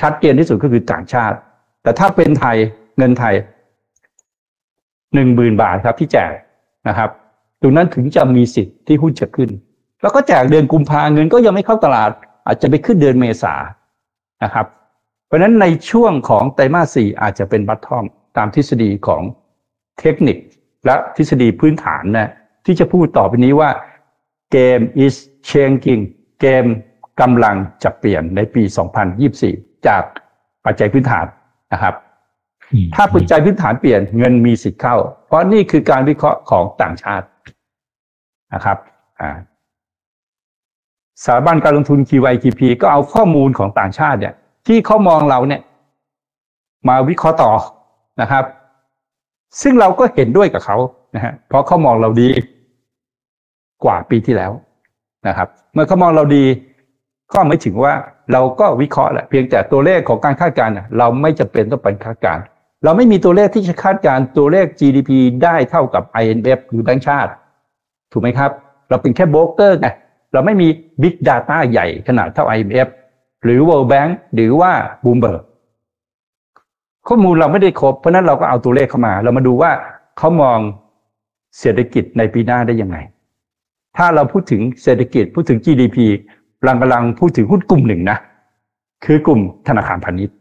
ชัดเจนที่สุดก็คือต่างชาติ แต่ถ้าเป็นไทยเงินไทยหนึ่งหมื่นบาทครับที่แจกนะครับ ตรงนั้นถึงจะมีสิทธิ์ที่หุ้นจะขึ้น แล้วก็แจกเดือนกุมภาเงินก็ยังไม่เข้าตลาด อาจจะไปขึ้นเดือนเมษานะครับ เพราะฉะนั้นในช่วงของไตรมาสสี่อาจจะเป็นบัตทอมตามทฤษฎีของเทคนิคและทฤษฎีพื้นฐานนะที่จะพูดต่อไปนี้ว่าเกม is changing เกมกำลังจะเปลี่ยนในปี 2024 จากปัจจัยพื้นฐานนะครับถ้าปัจจัยพื้นฐานเปลี่ยนเงินมีสิทธิ์เข้า เพราะนี่คือการวิเคราะห์ของต่างชาตินะครับ อ่า สถาบันการลงทุน QITP ก็เอาข้อมูลของต่างชาติเนี่ยที่เขามองเราเนี่ย มาวิเคราะห์ต่อนะครับ ซึ่งเราก็เห็นด้วยกับเขานะฮะเพราะเขามองเราดีกว่าปีที่แล้วนะครับ เมื่อเขามองเราดีก็ไม่ถึงว่าเราก็วิเคราะห์แหละเพียงแต่ตัวเลขของการคาดการณ์เราไม่จำเป็นต้องเป็นคาดการณ์เราไม่มีตัวเลขที่จะคาดการณ์ตัวเลข GDP ได้เท่ากับ INF หรือแบงก์ชาติ ถูกไหมครับ เราเป็นแค่โบรกเกอร์ไง เราไม่มี Big Data ใหญ่ขนาดเท่า IMF หรือ World Bank หรือว่า Bloomberg ข้อมูลเราไม่ได้ครบ เพราะนั้นเราก็เอาตัวเลขเข้ามา เรามาดูว่าเขามองเศรษฐกิจในปีหน้าได้ยังไง ถ้าเราพูดถึงเศรษฐกิจพูดถึง GDP เรากำลังพูดถึงหุ้นกลุ่มหนึ่งนะ คือกลุ่มธนาคารพาณิชย์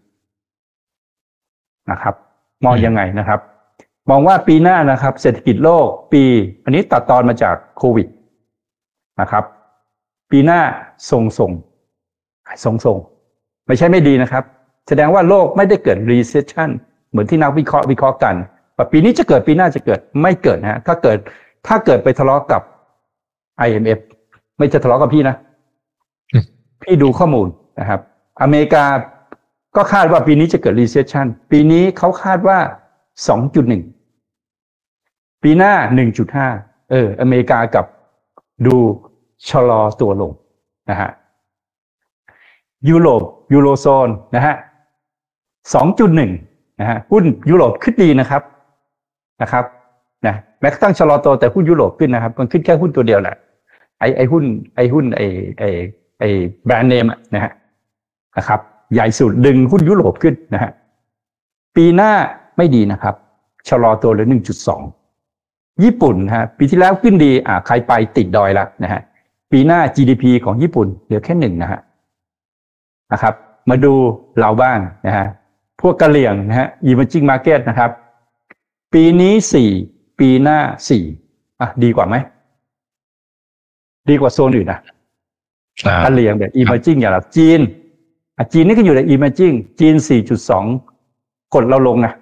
นะครับ มองยังไงนะครับ มองว่าปีหน้านะครับ เศรษฐกิจโลกปี อันนี้ตัดตอนมาจากโควิดนะครับ ปีหน้าทรงทรงทรงทรงไม่ใช่ไม่ดีนะครับ แสดงว่าโลกไม่ได้เกิด recession เหมือนที่นักวิเคราะห์วิเคราะห์กันปีนี้จะเกิดปีหน้าจะเกิดไม่เกิดนะฮะถ้าเกิดถ้าเกิดไปทะเลาะกับ IMF ไม่จะทะเลาะกับพี่นะ พี่ดูข้อมูลนะครับ อเมริกาก็คาดว่าปีนี้จะเกิด recession ปีนี้เขาคาดว่า 2.1 ปีหน้า 1.5 เออ อเมริกากับดู ชะลอตัวลงนะฮะยุโรปยูโรโซนนะฮะ2.1นะฮะหุ้นยุโรปขึ้นดีนะครับนะครับนะแม้กระทั่งชะลอตัวแต่หุ้นยุโรปขึ้นนะครับ มันขึ้นแค่หุ้นตัวเดียวแหละไอไอหุ้นไอหุ้นไอไอไอแบรนด์เนมนะฮะนะครับ ใหญ่สุดดึงหุ้นยุโรปขึ้นนะฮะปีหน้าไม่ดีนะครับชะลอตัวเหลือ1.2ญี่ปุ่นนะฮะปีที่แล้วขึ้นดีอ่าใครไปติดดอยล้วนะฮะ ปีหน้า GDP ของญี่ปุ่นเหลือแค่หนึ่งนะฮะนะครับ มาดูเราบ้างนะฮะพวกกะเหลี่ยงนะฮะ emerging market นะครับ ปีนี้สี่ปีหน้าสี่อะดีกว่าไหม ดีกว่าโซนอื่นนะอ่ากะเหลี่ยงแบบ emerging อย่างแบบจีนอะจีนนี่ก็อยู่ใน emerging จีน4.2กดเราลงนะ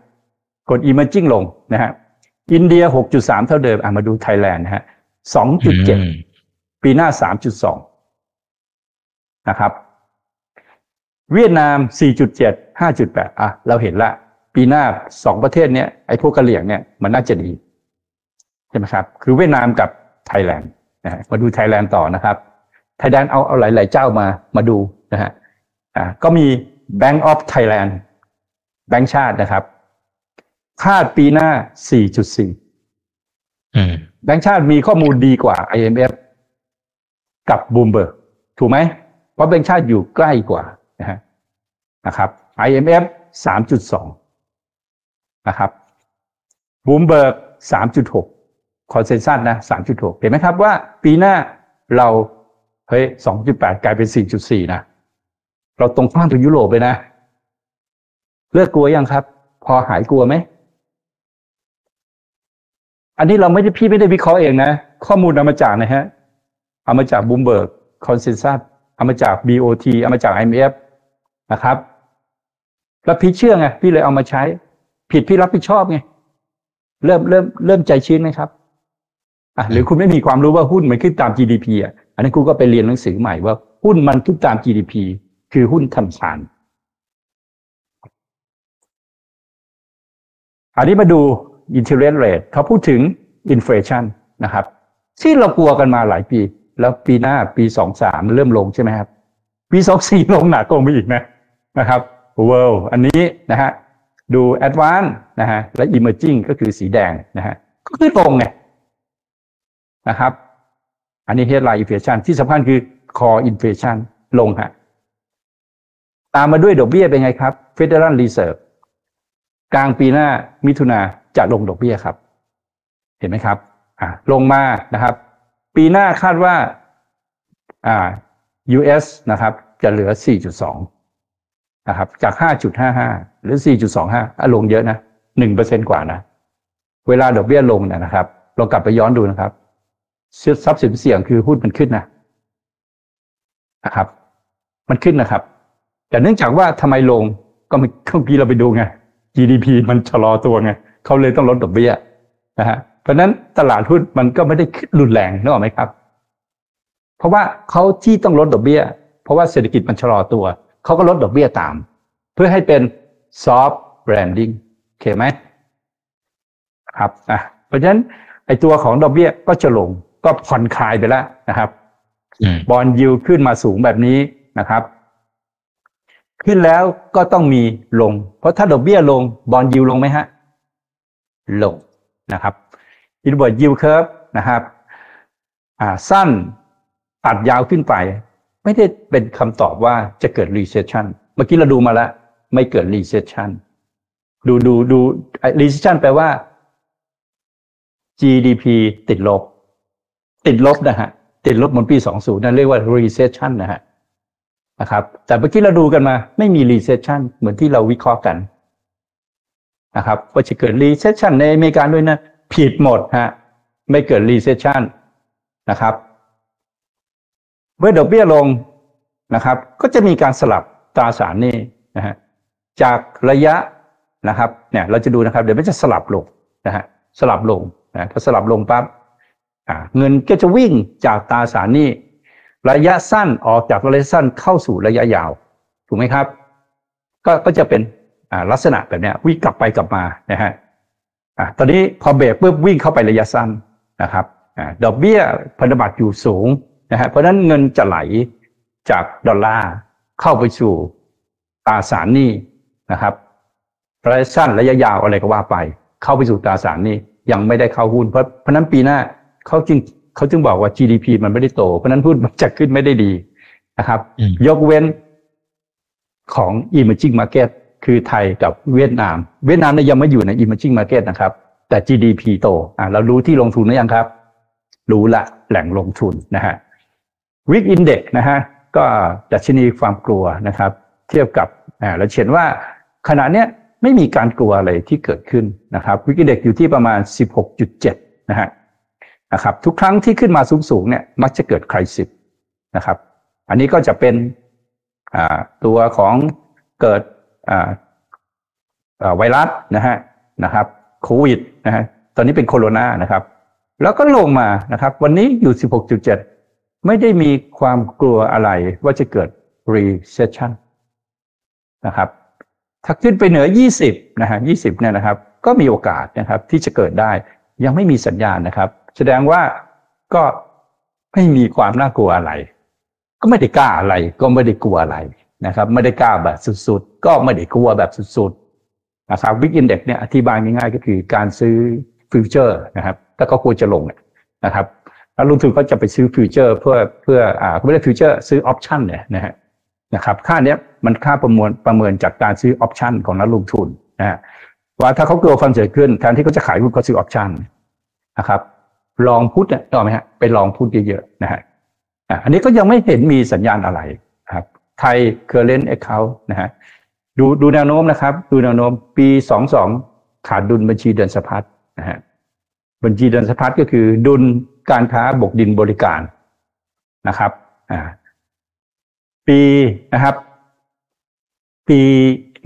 กด emerging ลงนะฮะอินเดีย6.3เท่าเดิมอะมาดูไทยแลนด์นะฮะ2.7 ปีหน้า 3.2 นะครับ เวียดนาม 4.7 5.8 อะ เราเห็นละ ปีหน้าสองประเทศเนี้ยไอ้พวกกะเหลี่ยงเนี่ยมันน่าจะดี ใช่ไหมครับ คือเวียดนามกับไทยแลนด์นะฮะมาดูไทยแลนด์ต่อนะครับ ไทยแลนด์เอาเอาหลาย ๆ เจ้ามามาดูนะฮะอ่าก็มี Bank of Thailand แบงก์ชาตินะครับคาดปีหน้า 4.4อืมแบงก์ชาติมีข้อมูลดีกว่า IMF กับบูมเบิร์กถูกไหมเพราะแบงก์ชาติอยู่ใกล้กว่านะฮะนะครับ IMF 3.2 นะครับบูมเบิร์ก3.6 คอนเซนแซสนะ 3.6 เห็นไหมครับว่าปีหน้าเราเฮ้ย 2.8 กลายเป็น 4.4 นะ เราตรงข้ามกับยุโรปเลยนะ เลิกกลัวยังครับ พอหายกลัวไหม อันนี้เราไม่ได้พี่ไม่ได้วิเคราะห์เองนะ ข้อมูลเอามาจากนะฮะ เอามาจากบูมเบิร์กคอนเซนแซสเอามาจาก BOT เอามาจาก IMF นะครับ แล้วพี่เชื่อไงพี่เลยเอามาใช้ ผิดพี่รับผิดชอบไงเริ่มเริ่มเริ่มใจชื้นไหมครับอะหรือคุณไม่มีความรู้ว่าหุ้นมันขึ้นตาม GDP อะอันนั้นคุณก็ไปเรียนหนังสือใหม่ว่าหุ้นมันขึ้นตาม GDP คือหุ้นทำสารอันนี้มาดู interest rate เขาพูดถึง inflation นะครับ ที่เรากลัวกันมาหลายปี แล้วปีหน้าปีสองสามเริ่มลงใช่ไหมครับ ปีสองสี่ลงหนักกว่าไปอีกนะนะครับ world อันนี้นะฮะดู advance นะฮะและ emerging ก็คือสีแดงนะฮะก็คือลงไงนะครับ อันนี้ headline inflation ที่สำคัญคือ core inflation ลงฮะตามมาด้วยดอกเบี้ยเป็นไงครับ Federal Reserve กลางปีหน้ามิถุนาจะลงดอกเบี้ยครับ เห็นไหมครับ อ่าลงมานะครับ ปีหน้าคาดว่าอ่า US นะครับ จะเหลือ 4.2 นะครับ จาก 5.55 หรือ 4.25อะลงเยอะนะ 1%กว่านะ เวลาดอกเบี้ยลงนะครับ เรากลับไปย้อนดูนะครับทรัพย์สินเสี่ยงคือหุ้นมันขึ้นนะนะครับ มันขึ้นนะครับ แต่เนื่องจากว่าทำไมลงก็เมื่อกี้เราไปดูไง GDP มันชะลอตัวไงเขาเลยต้องลดดอกเบี้ยนะฮะ เพราะฉะนั้นตลาดหุ้นมันก็ไม่ได้ขึ้นรุนแรงนึกออกไหมครับ เพราะว่าเขาที่ต้องลดดอกเบี้ย เพราะว่าเศรษฐกิจมันชะลอตัว เขาก็ลดดอกเบี้ยตาม เพื่อให้เป็น soft landing โอเคไหมครับอะเพราะฉะนั้นไอตัวของดอกเบี้ยก็จะลงก็ผ่อนคลายไปแล้วนะครับอืมบอลยิวขึ้นมาสูงแบบนี้นะครับ ขึ้นแล้วก็ต้องมีลง เพราะถ้าดอกเบี้ยลงbond yield ลงไหมฮะ ลงนะครับ inverted yield curve นะครับสั้นตัดยาวขึ้นไป ไม่ได้เป็นคำตอบว่าจะเกิด recession เมื่อกี้เราดูมาแล้ว ไม่เกิด recession ดูดูดูไอ้ recession แปลว่า GDP ติดลบ ติดลบนะฮะติดลบเหมือนปี 20 นั่นเรียกว่า recession นะฮะนะครับ แต่เมื่อกี้เราดูกันมา ไม่มี recession เหมือนที่เราวิเคราะห์กันนะครับว่าจะเกิด recession ในอเมริกาด้วยนะ ผิดหมดฮะไม่เกิด recession นะครับ เมื่อดอกเบี้ยลงนะครับ ก็จะมีการสลับตราสารหนี้นะฮะจากระยะนะครับเนี่ยเราจะดูนะครับ เดี๋ยวมันจะสลับลงนะฮะสลับลงนะถ้าสลับลงปั๊บเงินก็จะวิ่งจากตราสารหนี้ระยะสั้นออกจากระยะสั้นเข้าสู่ระยะยาว ถูกไหมครับ ก็ก็จะเป็นลักษณะแบบนี้วิ่งกลับไปกลับมานะฮะ ตอนนี้พอเบรกปุ๊บวิ่งเข้าไประยะสั้นนะครับดอกเบี้ยพันธบัตรอยู่สูงนะฮะเพราะนั้นเงินจะไหลจากดอลลาร์เข้าไปสู่ตราสารหนี้นะครับระยะสั้นระยะยาวอะไรก็ว่าไป เข้าไปสู่ตราสารหนี้ยังไม่ได้เข้าหุ้นเพราะเพราะนั้นปีหน้าเขาจึงเขาจึงบอกว่า GDP มันไม่ได้โต เพราะนั้นหุ้นมันจะขึ้นไม่ได้ดีนะครับ ยกเว้นของ emerging market คือไทยกับเวียดนาม เวียดนามเนี่ยยังไม่อยู่ใน emerging market นะครับ แต่ GDP โตอ่าเรารู้ที่ลงทุนหรือยังครับ รู้ละแหล่งลงทุนนะฮะวิกอินเด็กนะฮะก็ดัชนีความกลัวนะครับ เทียบกับอ่าเราเห็นว่าขณะเนี้ยไม่มีการกลัวอะไรที่เกิดขึ้นนะครับ วิกอินเด็กอยู่ที่ประมาณ 16.7 นะฮะนะครับทุกครั้งที่ขึ้นมาสูงๆเนี่ยมักจะเกิดคริสิสนะครับ อันนี้ก็จะเป็นตัวของเกิด ไวรัสนะฮะนะครับโควิดนะฮะตอนนี้เป็นโคโรนานะครับ แล้วก็ลงมานะครับ วันนี้อยู่ 16.7 ไม่ได้มีความกลัวอะไรว่าจะเกิด recession นะครับถ้าขึ้นไปเหนือ 20นะฮะ20เนี่ยนะครับ ก็มีโอกาสนะครับที่จะเกิดได้ยังไม่มีสัญญาณนะครับ แสดงว่าก็ไม่มีความน่ากลัวอะไร ก็ไม่ได้กล้าอะไร ก็ไม่ได้กลัวอะไร นะครับไม่ได้กล้าแบบสุดๆ ก็ไม่ได้กลัวแบบสุดๆนะครับวิกอินเด็กเนี่ยอธิบายง่ายๆก็คือการซื้อfuture นะครับถ้าเขาควรจะลงนะครับแล้วลงทุนก็จะไปซื้อ future เพื่อเพื่ออ่าไม่ได้ future ซื้อ option เนี่ยนะฮะนะครับค่าเนี้ยมันค่าประมวลประเมินจากการซื้อ option ของนักลงทุนนะฮะว่าถ้าเขากลัวความเสี่ยงขึ้นแทนที่เขาจะขายหุ้นเขาซื้อ option นะครับ long put เนี่ยถูกไหมฮะไป long put เยอะๆนะฮะอันนี้ก็ยังไม่เห็นมีสัญญาณอะไร ไทย current account นะฮะดูดูแนวโน้มนะครับ ดูแนวโน้มปีสองสองขาดดุลบัญชีเดินสะพัดนะฮะบัญชีเดินสะพัดก็คือ ดุลการค้าบกดินบริการนะครับอ่าปีนะครับ ปี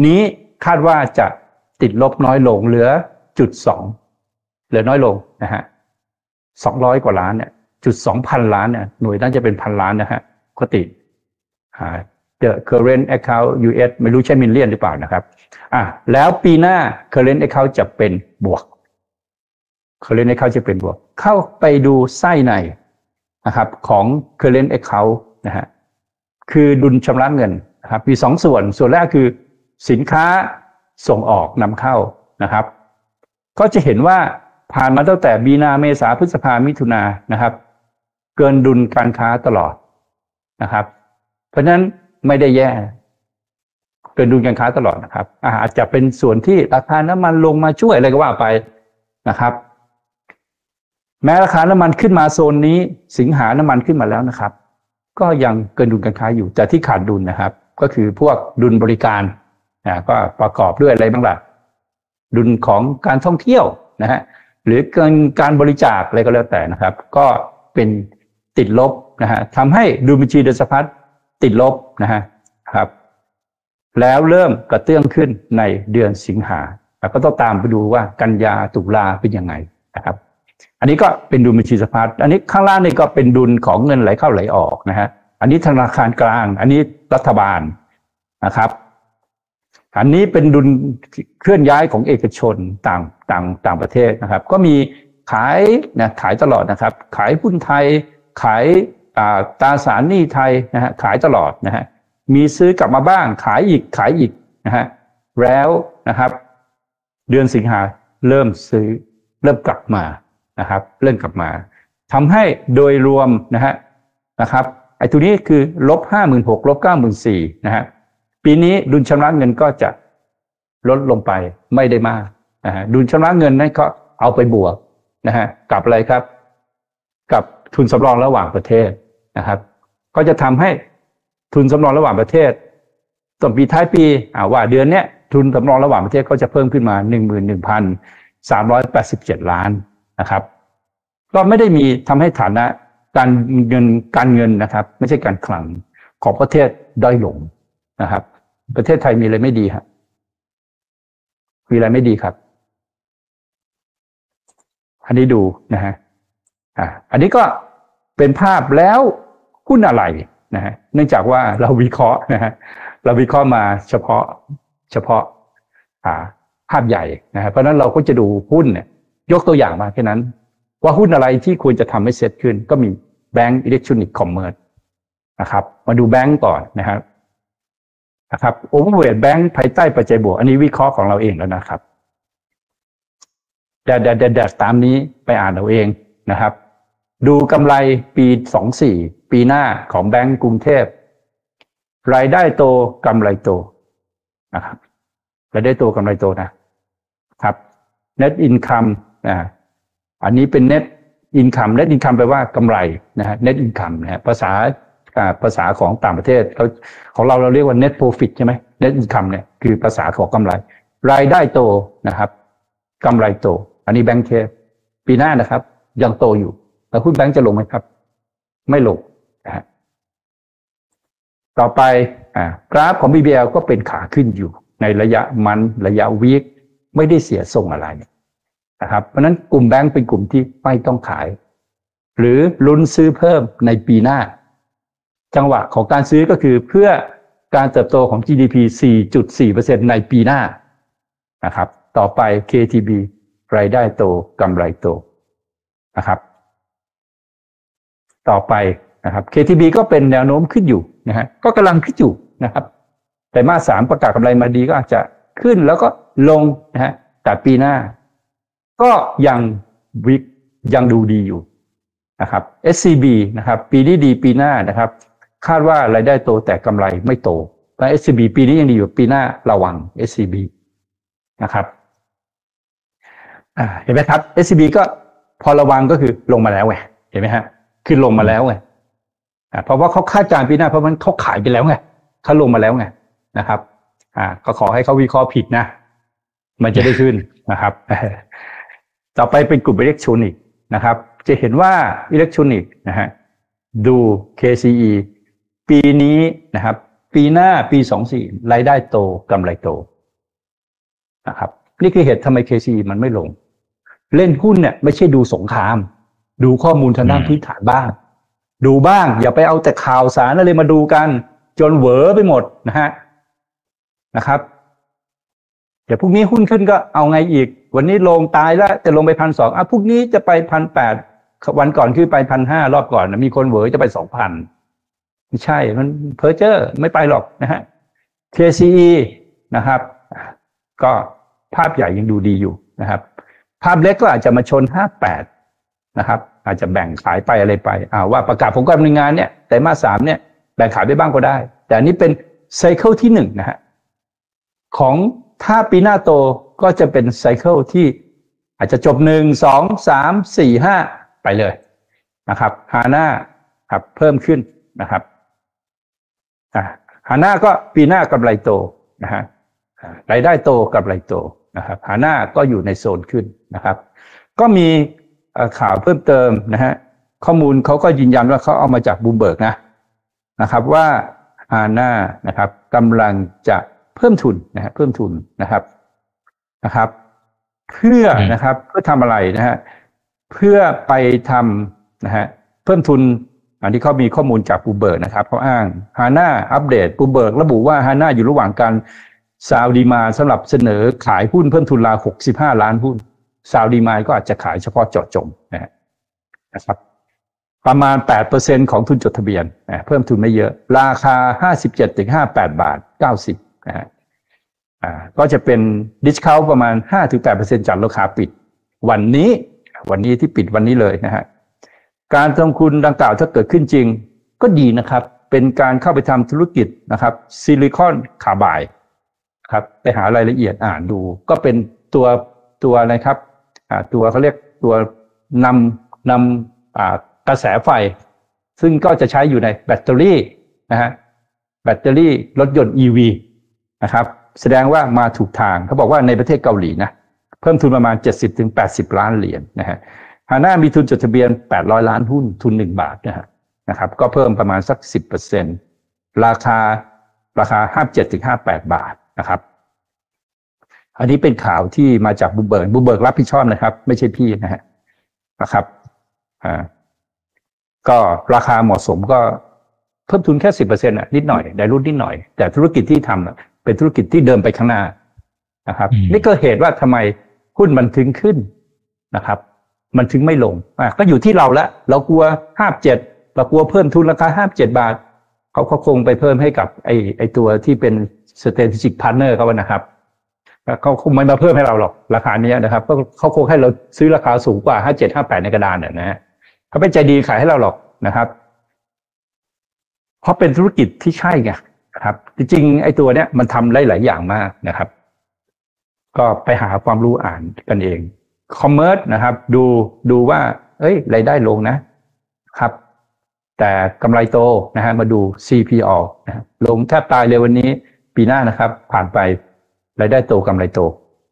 นี้คาดว่าจะติดลบน้อยลงเหลือจุดสองเหลือน้อยลงนะฮะสองร้อยกว่าล้านเนี่ยจุดสองพันล้านเนี่ยหน่วยน่าจะเป็นพันล้านนะฮะปกติ the current account US ไม่รู้ใช่มิลเลียนหรือเปล่านะครับอะแล้วปีหน้า current account จะเป็นบวก current account จะเป็นบวก เข้าไปดูไส้ในนะครับของ current account นะฮะคือดุลชำระเงินนะครับมีสองส่วนส่วนแรกคือสินค้าส่งออกนำเข้านะครับ ก็จะเห็นว่าผ่านมาตั้งแต่มีนาเมษาพฤษภามิถุนานะครับ เกินดุลการค้าตลอดนะครับ เพราะฉะนั้น ไม่ได้แย่เกินดุลการค้าตลอดนะครับอาจจะเป็นส่วนที่ราคาน้ำมันลงมาช่วยอะไรก็ว่าไปนะครับ แม้ราคาน้ำมันขึ้นมาโซนนี้ สิงหาน้ำมันขึ้นมาแล้วนะครับ ก็ยังเกินดุลการค้าอยู่แต่ที่ขาดดุลนะครับ ก็คือพวกดุลบริการนะก็ประกอบด้วยอะไรบ้างล่ะดุลของการท่องเที่ยวนะฮะหรือเกินการบริจาคอะไรก็แล้วแต่นะครับ ก็เป็นติดลบนะฮะทำให้ดุลบัญชีเดินสะพัด ติดลบนะฮะครับ แล้วเริ่มกระเตื้องขึ้นในเดือนสิงหาก็ต้องตามไปดูว่ากันยาตุลาเป็นยังไงนะครับ อันนี้ก็เป็นดุลบัญชีสะพัดอันนี้ข้างล่างนี่ก็เป็นดุลของเงินไหลเข้าไหลออกนะฮะอันนี้ธนาคารกลาง อันนี้รัฐบาลนะครับ อันนี้เป็นดุลเคลื่อนย้ายของเอกชนต่างต่างต่างประเทศนะครับ ก็มีขายนะขายตลอดนะครับ ขายหุ้นไทยขาย ตราสารหนี้ไทยนะฮะขายตลอดนะฮะมีซื้อกลับมาบ้างขายอีกขายอีกนะฮะแล้วนะครับ เดือนสิงหาเริ่มซื้อเริ่มกลับมานะครับ เริ่มกลับมาทำให้โดยรวมนะฮะนะครับไอ้ตัวนี้คือลบห้าหมื่นหกลบเก้าหมื่นสี่นะฮะปีนี้ดุลชำระเงินก็จะลดลงไปไม่ได้มากนะฮะดุลชำระเงินนั้นก็เอาไปบวกนะฮะกับอะไรครับ กับทุนสำรองระหว่างประเทศ นะครับ ก็จะทำให้ทุนสำรองระหว่างประเทศต้นปีท้ายปีว่าเดือนเนี้ยทุนสำรองระหว่างประเทศก็จะเพิ่มขึ้นมา 1 1 3 8 7 ล้านนะครับ ก็ไม่ได้มีทำให้ฐานะการเงินการเงินนะครับ ไม่ใช่การคลังของประเทศด้อยลงนะครับ ประเทศไทยมีอะไรไม่ดีครับมีอะไรไม่ดีครับ อันนี้ดูนะฮะอ่าอันนี้ก็เป็นภาพแล้ว หุ้นอะไรนะฮะเนื่องจากว่าเราวิเคราะห์นะฮะเราวิเคราะห์มาเฉพาะเฉพาะภาพใหญ่นะฮะเพราะนั้นเราก็จะดูหุ้นเนี่ยยกตัวอย่างมาแค่นั้น ว่าหุ้นอะไรที่ควรจะทำให้เซ็ตขึ้น ก็มีแบงก์อิเล็กทรอนิกส์ commerce นะครับ มาดูแบงก์ก่อนนะครับนะครับ overweight แบงก์ภายใต้ปัจจัยบวก อันนี้วิเคราะห์ของเราเองแล้วนะครับเดี๋ยวเดี๋ยวเดี๋ยวตามนี้ไปอ่านเอาเองนะครับ ดูกำไรปีสองสี่ ปีหน้าของแบงก์กรุงเทพ รายได้โตกำไรโตนะครับรายได้โตกำไรโตนะครับ net income นะอันนี้เป็น net income net income แปลว่ากำไรนะฮะ net income นะภาษาภาษาของต่างประเทศเขาของเราเราเรียกว่า net profit ใช่ไหม net income เนี่ยคือภาษาของกำไร รายได้โตนะครับกำไรโต อันนี้แบงค์เทปปีหน้านะครับ ยังโตอยู่แล้วหุ้นแบงค์จะลงไหมครับ ไม่ลง ต่อไปกราฟของ BBL ก็เป็นขาขึ้นอยู่ในระยะมันระยะวีคไม่ได้เสียทรงอะไรนะครับ เพราะนั้นกลุ่มแบงค์เป็นกลุ่มที่ไม่ต้องขาย หรือลุ้นซื้อเพิ่มในปีหน้า จังหวะของการซื้อก็คือเพื่อการเติบโตของ GDP 4.4%ในปีหน้านะครับ ต่อไป KTB รายได้โตกำไรโตนะครับ ต่อไปนะครับ KTB ก็เป็นแนวโน้มขึ้นอยู่ นะฮะก็กำลังขึ้นอยู่นะครับแต่มาสามประกาศกำไรมาดีก็อาจจะขึ้นแล้วก็ลงนะฮะแต่ปีหน้า ก็ยังวิกยังดูดีอยู่นะครับ SCB นะครับ ปีนี้ดีปีหน้านะครับ คาดว่ารายได้โตแต่กำไรไม่โตเพราะ SCB ปีนี้ยังดีอยู่ปีหน้าระวัง SCB นะครับเห็นไหมครับ SCB ก็พอระวังก็คือลงมาแล้วไงเห็นไหมฮะคือลงมาแล้วไง เพราะว่าเขาคาดการปีหน้าเพราะมันเขาขายไปแล้วไงเขาลงมาแล้วไงนะครับ อ่า ก็ขอให้เขาวิเคราะห์ผิดนะ มันจะได้ขึ้นนะครับ ต่อไปเป็นกลุ่มอิเล็กทรอนิกส์นะครับ จะเห็นว่าอิเล็กทรอนิกส์นะฮะดู KCE ปีนี้นะครับ ปีหน้าปีสองสี่รายได้โตกำไรโตนะครับ นี่คือเหตุทำไม KCE มันไม่ลง เล่นหุ้นเนี่ยไม่ใช่ดูสงคราม ดูข้อมูลทางด้านพื้นฐานบ้าง ดูบ้าง อย่าไปเอาแต่ข่าวสารอะไรมาดูกัน จนเหวอไปหมดนะฮะนะครับ เดี๋ยวพรุ่งนี้หุ้นขึ้นก็เอาไงอีก วันนี้ลงตายแล้วจะลงไปพันสองอะพรุ่งนี้จะไปพันแปดวันก่อนขึ้นไปพันห้ารอบก่อนมีคนเหวอจะไปสองพันไม่ใช่มันเพอร์เจอร์ไม่ไปหรอกนะฮะ KCE นะครับ ก็ภาพใหญ่ยังดูดีอยู่นะครับ ภาพเล็กก็อาจจะมาชนห้าแปดนะครับ อาจจะแบ่งขายไปอะไรไปอ่าว่าประกาศผลการดำเนินงานเนี่ยไตรมาสามเนี่ยแบ่งขายไปบ้างก็ได้ แต่อันนี้เป็น cycle ที่หนึ่งนะฮะของถ้าปีหน้าโตก็จะเป็น cycle ที่อาจจะจบหนึ่งสองสามสี่ห้าไปเลยนะครับ Hana ครับเพิ่มขึ้นนะครับอ่า Hana ก็ปีหน้ากำไรโตนะฮะรายได้โตกำไรโตนะครับ Hana ก็อยู่ในโซนขึ้นนะครับ ก็มี ข่าวเพิ่มเติมนะฮะข้อมูลเขาก็ยืนยันว่าเขาเอามาจากบูมเบิร์กนะนะครับว่า Hanaนะครับกำลังจะเพิ่มทุนนะฮะเพิ่มทุนนะครับนะครับ เพื่อนะครับเพื่อทำอะไรนะฮะเพื่อไปทำนะฮะเพิ่มทุนอันที่เขามีข้อมูลจากบูเบิร์กนะครับเขาอ้าง Hana update Bloomberg ระบุว่า Hana อยู่ระหว่างการ sound demand สำหรับเสนอขายหุ้นเพิ่มทุนราว65ล้านหุ้น sound demand ก็อาจจะขายเฉพาะเจาะจงนะครับประมาณ 8%ของทุนจดทะเบียนนะเพิ่มทุนไม่เยอะ ราคา 57-58 บาท 90นะฮะก็จะเป็น discount ประมาณ 5-8%จากราคาปิด วันนี้วันนี้ที่ปิดวันนี้เลยนะฮะการลงทุนดังกล่าวถ้าเกิดขึ้นจริง ก็ดีนะครับ เป็นการเข้าไปทำธุรกิจนะครับ silicon carbide ครับไปหารายละเอียดอ่านดู ก็เป็นตัวตัวอะไรครับ ตัวเขาเรียกตัวนำนำกระแสไฟ ซึ่งก็จะใช้อยู่ในแบตเตอรี่นะฮะแบตเตอรี่รถยนต์ EV นะครับแสดงว่ามาถูกทางเขาบอกว่าในประเทศเกาหลีนะเพิ่มทุนประมาณ 70-80 ล้านเหรียญนะฮะฮาน่ามีทุนจดทะเบียน 800 ล้านหุ้นทุน 1 บาทนะฮะนะครับก็เพิ่มประมาณสัก 10%ราคาราคา 57-58 บาทนะครับ อันนี้เป็นข่าวที่มาจาก Bloomberg Bloomberg รับผิดชอบนะครับ ไม่ใช่พี่นะฮะนะครับอ่าก็ราคาเหมาะสมก็เพิ่มทุนแค่สิบเปอร์เซ็นต์อะนิดหน่อย dilute นิดหน่อย แต่ธุรกิจที่ทำอะเป็นธุรกิจที่เดินไปข้างหน้านะครับอืมนี่ก็เหตุว่าทำไมหุ้นมันถึงขึ้นนะครับ มันถึงไม่ลงอะก็อยู่ที่เราละเรากลัวห้าเจ็ดเรากลัวเพิ่มทุนราคาห้าเจ็ดบาท เขาก็คงไปเพิ่มให้กับไอไอตัวที่เป็น strategic partner เขาอะนะครับแล้ว เขาคงไม่มาเพิ่มให้เราหรอกราคาเนี้ยนะครับก็เขาคงให้เราซื้อราคาสูงกว่าห้าเจ็ดห้าแปดในกระดานเนี่ยนะฮะเขาไม่ใจดีขายให้เราหรอกนะครับเพราะเป็นธุรกิจที่ใช่ไงครับ จริงๆไอ้ตัวเนี้ยมันทำได้หลายอย่างมากนะครับ ก็ไปหาความรู้อ่านกันเองคอมเมอร์สนะครับ ดูดูว่า เอ้ยรายได้ลงนะครับ แต่กำไรโตนะฮะมาดู CPO นะลงแทบตายเลยวันนี้ ปีหน้านะครับ ผ่านไป รายได้โตกำไรโต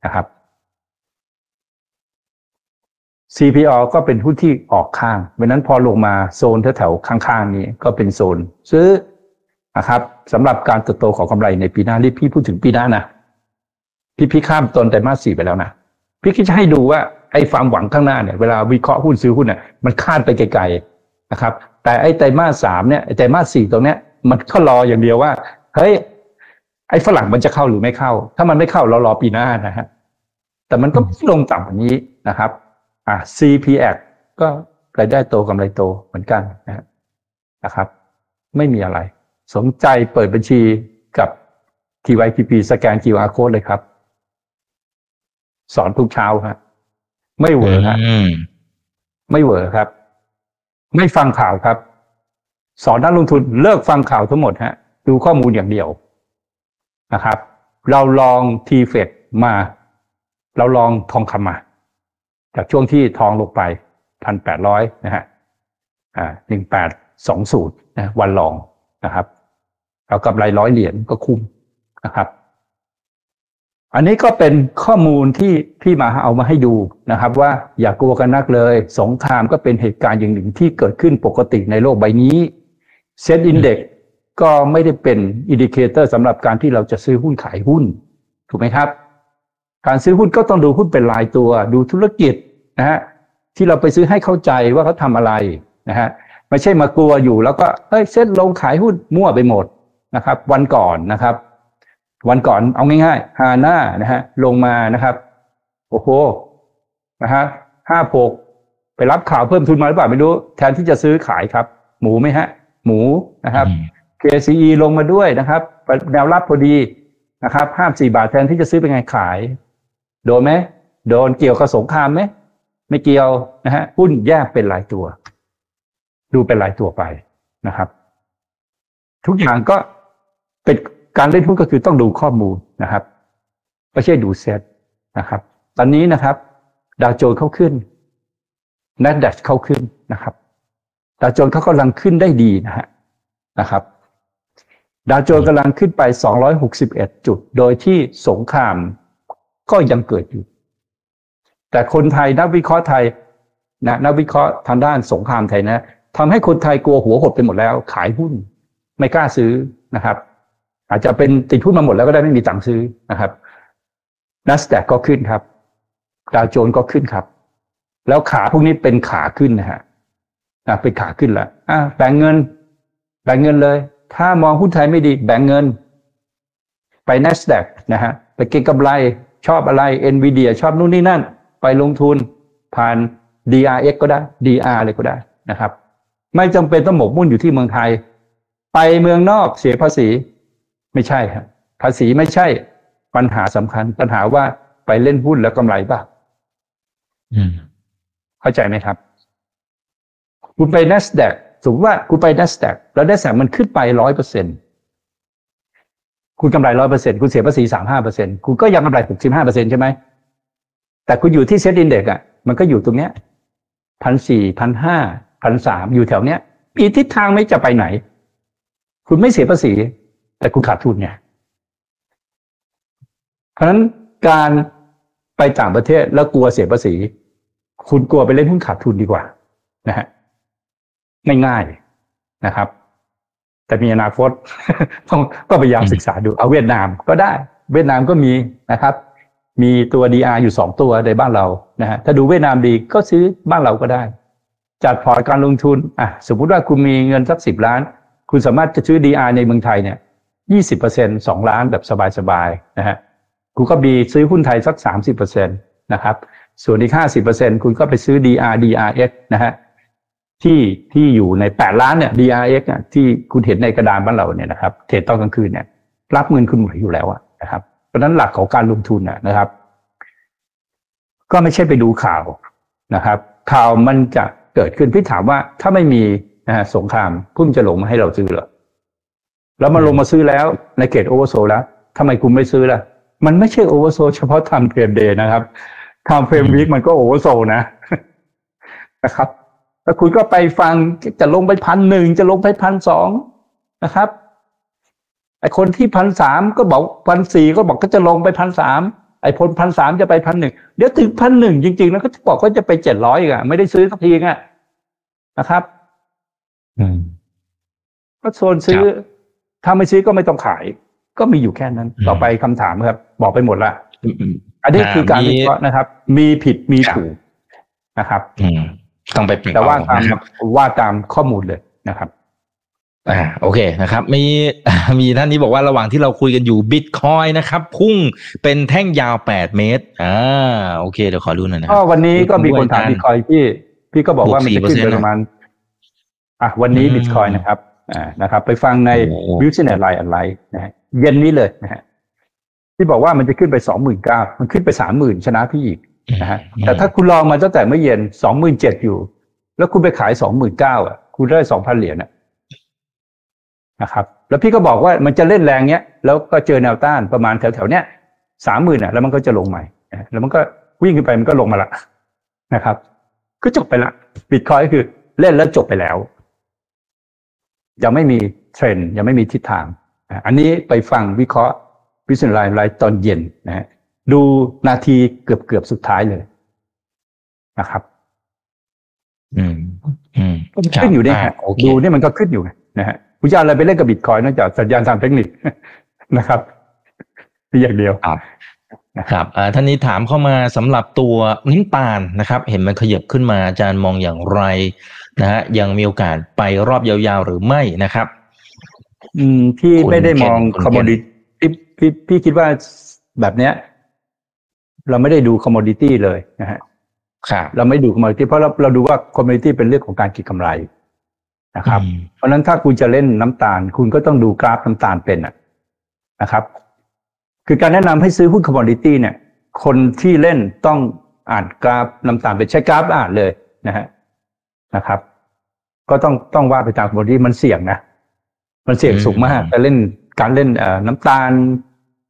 นะครับ CPO ก็เป็นหุ้นที่ออกข้างเพราะนั้นพอลงมาโซนแถวๆข้างๆนี้ก็เป็นโซน ซื้อนะครับสำหรับการเติบโตของกำไรในปีหน้าที่พี่พูดถึงปีหน้านะพี่พี่ข้ามตนไตรมาสสี่ไปแล้วนะพี่คิดจะให้ดูว่าไอ้ความหวังข้างหน้าเนี่ยเวลาวิเคราะห์หุ้นซื้อหุ้นเนี่ยมันคาดไปไกลๆนะครับ แต่ไอ้ไตรมาสสามเนี่ยไอ้ไตรมาสสี่ตรงเนี้ยมันก็รออย่างเดียวว่าเฮ้ย ไอ้ฝรั่งมันจะเข้าหรือไม่เข้า ถ้ามันไม่เข้าเรารอปีหน้านะฮะแต่มันก็ไม่ลงต่ำกว่านี้นะครับ อ่า CPX ก็รายได้โตกำไรโตเหมือนกันนะฮะนะครับ ไม่มีอะไร สนใจเปิดบัญชีกับ TYPP สแกน QR code เลยครับ สอนทุกเช้าฮะไม่เหวอฮะอืมไม่เหวอครับ ไม่ฟังข่าวครับ สอนนักลงทุนเลิกฟังข่าวทั้งหมดฮะ ดูข้อมูลอย่างเดียว นะครับ เราลองทีเฟดมา เราลองทองคำมา จากช่วงที่ทองลงไปพันแปดร้อยนะฮะอ่าหนึ่งแปดสองศูนย์นะวันลองนะครับเอากำไรร้อยเหรียญก็คุ้มนะครับ อันนี้ก็เป็นข้อมูลที่พี่มาเอามาให้ดูนะครับ ว่าอย่ากลัวกันนักเลย สงครามก็เป็นเหตุการณ์อย่างหนึ่งที่เกิดขึ้นปกติในโลกใบนี้ SET index ก็ไม่ได้เป็น indicator สำหรับการที่เราจะซื้อหุ้นขายหุ้น ถูกไหมครับ การซื้อหุ้นก็ต้องดูหุ้นเป็นรายตัว ดูธุรกิจนะฮะที่เราไปซื้อให้เข้าใจว่าเขาทำอะไรนะฮะไม่ใช่มากลัวอยู่แล้วก็เฮ้ยเซ็ตลงขายหุ้นมั่วไปหมดนะครับ วันก่อนนะครับ วันก่อนเอาง่ายๆฮาน่านะฮะลงมานะครับโอ้โหนะฮะห้าหกไปรับข่าวเพิ่มทุนมาหรือเปล่าไม่รู้ แทนที่จะซื้อขายครับ หมูไหมฮะ หมูนะครับ KCE ลงมาด้วยนะครับแนวรับพอดีนะครับห้าสี่บาทแทนที่จะซื้อเป็นไงขาย โดนไหมโดนเกี่ยวกับสงครามไหมไม่เกี่ยวนะฮะหุ้นแยกเป็นรายตัว ดูเป็นรายตัวไปนะครับ ทุกอย่างก็เป็นการเล่นหุ้นก็คือต้องดูข้อมูลนะครับไม่ใช่ดูเซตนะครับ ตอนนี้นะครับ ดาวโจนส์เข้าขึ้น n a s d a q เข้าขึ้นนะครับ ดาวโจนส์เขากำลังขึ้นได้ดีนะฮะนะครับ ดาวโจนส์กำลังขึ้นไป 261 จุด โดยที่สงครามก็ยังเกิดอยู่ แต่คนไทยนักวิเคราะห์ไทยนะนักวิเคราะห์ทางด้านสงครามไทยนะทำให้คนไทยกลัวหัวหดไปหมดแล้ว ขายหุ้น ไม่กล้าซื้อนะครับ อาจจะเป็นติดหุ้นมาหมดแล้วก็ได้ไม่มีตังค์ซื้อนะครับนัสแดกก็ขึ้นครับดาวโจนส์ก็ขึ้นครับ แล้วขาพวกนี้เป็นขาขึ้นนะฮะอะเป็นขาขึ้นแล้วอะแบ่งเงิน แบ่งเงินเลย ถ้ามองหุ้นไทยไม่ดีแบ่งเงิน ไป NASDAQ นะฮะไปเก็งกำไรชอบอะไร NVIDIA ชอบนู่นนี่นั่น ไปลงทุนผ่าน DRX ก็ได้ DR เลยก็ได้นะครับ ไม่จำเป็นต้องหมกมุ่นอยู่ที่เมืองไทย ไปเมืองนอกเสียภาษีไม่ใช่ครับภาษีไม่ใช่ปัญหาสำคัญ ปัญหาว่าไปเล่นหุ้นแล้วกำไรบ้างอืมเข้าใจไหมครับ คุณไป NASDAQ สมมติว่าคุณไป NASDAQ แล้ว NASDAQ มันขึ้นไปร้อยเปอร์เซ็นตคุณกำไรร้อยเปอร์เซ็นคุณเสียภาษีสามห้าเปอร์เซ็นคุณก็ยังกำไรหกสิบห้าเปอร์เซ็นใช่ไหม แต่คุณอยู่ที่เซ็ตอินเด็กอะ มันก็อยู่ตรงเนี้ยพันสี่พันห้าพันสามอยู่แถวเนี้ยมีทิศทางไม่จะไปไหน คุณไม่เสียภาษี แต่คุณขาดทุนไงเพราะฉะนั้นการไปต่างประเทศแล้วกลัวเสียภาษี คุณกลัวไปเล่นหุ้นขาดทุนดีกว่า นะฮะ ง่ายนะครับ แต่มีอนาคตต้องก็พยายามศึกษาดูเอาเวียดนามก็ได้ เวียดนามก็มีนะครับ มีตัว DR อยู่สองตัวในบ้านเรานะฮะถ้าดูเวียดนามดีก็ซื้อบ้านเราก็ได้ จัดพอร์ตการลงทุนอะสมมุติว่าคุณมีเงินสักสิบล้าน คุณสามารถจะซื้อ DR ในเมืองไทยเนี่ยยี่สิบเปอร์เซ็นสองล้านแบบสบายๆนะฮะคุณก็มีซื้อหุ้นไทยสักสามสิบเปอร์เซ็นตนะครับ ส่วนอีกห้าสิบเปอร์เซ็นคุณก็ไปซื้อ DR DRX นะฮะ ที่ที่อยู่ในแปดล้านเนี่ย DRX อะที่คุณเห็นในกระดานบ้านเราเนี่ยนะครับเทรดตอนกลางคืนเนี่ยรับเงินคุณหมดอยู่แล้วอะนะครับ เพราะนั้นหลักของการลงทุนอะนะครับ ก็ไม่ใช่ไปดูข่าวนะครับ ข่าวมันจะเกิดขึ้นพี่ถามว่าถ้าไม่มีนะฮะสงครามพุ่งจะลงมาให้เราซื้อเหรอแล้วมันลงมาซื้อแล้วในเขต oversold แล้วทำไมคุณไม่ซื้อล่ะ มันไม่ใช่ oversold เฉพาะ time frame day นะครับ time frame week มันก็ oversold นะนะครับ แล้วคุณก็ไปฟังจะลงไปพันหนึ่งจะลงไปพันสองนะครับไอคนที่พันสามก็บอกพันสี่ก็บอกก็จะลงไปพันสามไอ้พอพันสามจะไปพันหนึ่งเดี๋ยวถึงพันหนึ่งจริงๆ แล้วก็บอกว่าจะไปเจ็ดร้อยอะ ไม่ได้ซื้อสักทีอะนะครับอืมก็โซนซื้อ ถ้าไม่ซื้อก็ไม่ต้องขาย ก็มีอยู่แค่นั้นอืมต่อไปคำถามครับ บอกไปหมดละอืมอืมอันนี้อ่าคือการมีวิเคราะห์นะครับ มีผิดมีครับถูกนะครับอืม ต้องไปเปลี่ยนแต่ว่าเอตามนะครับว่าตามข้อมูลเลยนะครับอ่าโอเคนะครับ มีมีท่านนี้บอกว่าระหว่างที่เราคุยกันอยู่บิตคอยนะครับ พุ่งเป็นแท่งยาวแปดเมตรอ่าโอเคเดี๋ยวขอดูหน่อยนะคก็รับวันนี้ก็มีคนถามด้วยกันบิตคอยพี่ พี่ก็บอกว่ามันจะขึ้นบวก4%ไปประมาณอะวันนี้อืมบิตคอยนะครับอ่านะครับ ไปฟังในโอ้โหวิวเชนไลน์อะไรนะฮะเย็นนี้เลยนะฮะที่บอกว่ามันจะขึ้นไปสองหมื่นเก้ามันขึ้นไปสามหมื่นชนะพี่อีก นะฮะแต่ถ้าคุณลองมาตั้งแต่เมื่อเย็นสองหมื่นเจ็ดอยู่ แล้วคุณไปขายสองหมื่นเก้าอะ คุณได้สองพันเหรียญอะนะครับ แล้วพี่ก็บอกว่ามันจะเล่นแรงเนี้ย แล้วก็เจอแนวต้านประมาณแถวๆเนี้ยสามหมื่นอะ แล้วมันก็จะลงใหม่นะฮะแล้วมันก็วิ่งขึ้นไปมันก็ลงมาละนะครับ ก็จบไปละบิตคอยก็คือเล่นแล้วจบไปแล้ว ยังไม่มีเทรนด์ยังไม่มีทิศทางอะอันนี้ไปฟังวิเคราะห์วิสัยไลน์ไลน์ตอนเย็นนะฮะ ดูนาทีเกือบเกือบๆสุดท้ายเลยนะครับ อืม อืมก็ขึ้นอยู่เนี่ยาฮะโอเคดูเนี่ยมันก็ขึ้นอยู่ไงนะฮะคุณจะเอาอะไรไปเล่นกับบิตคอยนอกจากสัญญาณทางเทคนิคนะครับนี่อย่างเดียวครับครับอ่าท่านนี้ถามเข้ามาสำหรับตัวน้ำตาลนะครับ เห็นมันขยับขึ้นมาอาจารย์มองอย่างไรนะฮะยังมีโอกาสไปรอบยาวๆหรือไม่นะครับ อืมพี่คุณไม่ได้มอง commodity พี่พี่คิดว่าแบบเนี้ย เราไม่ได้ดู commodity เลยนะฮะครับเราไม่ดู commodity เพราะเราเราดูว่า commodity เป็นเรื่องของการเก็งกำไรนะครับอืมเพราะฉะนั้นถ้าคุณจะเล่นน้ำตาล คุณก็ต้องดูกราฟน้ำตาลเป็นอะนะครับ คือการแนะนำให้ซื้อหุ้น commodity เนี่ย คนที่เล่นต้องอ่านกราฟน้ำตาลเป็นใช้กราฟอ่านเลยนะฮะนะครับ ก็ต้องต้องว่าไปตาม commodity มันเสี่ยงนะมันเสี่ยงสูงมากแต่เล่นการเล่นเอ่อน้ำตาล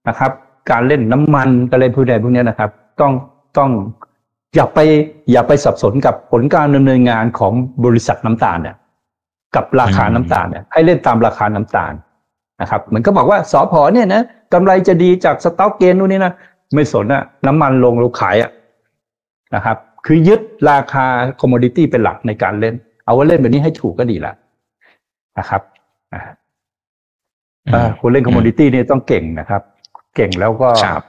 นะครับ การเล่นน้ำมันการเล่นพวกใดพวกเนี้ยนะครับ ต้องต้องอย่าไปอย่าไปสับสนกับผลการดำเนินงานของบริษัทน้ำตาลเนี่ยกับราคาน้ำตาลเนี่ยให้เล่นตามราคาน้ำตาลนะครับเหมือนก็บอกว่าสอพอเนี่ยนะกำไรจะดีจาก stock gain นู่นนี่นะไม่สนอะน้ำมันลงเราขายอะนะครับ คือยึดราคา commodity เป็นหลักในการเล่น เอาว่าเล่นแบบนี้ให้ถูกก็ดีละนะครับอ่าอ่าคนเล่น commodity เนี่ยต้องเก่งนะครับ เก่งแล้วก็ครับ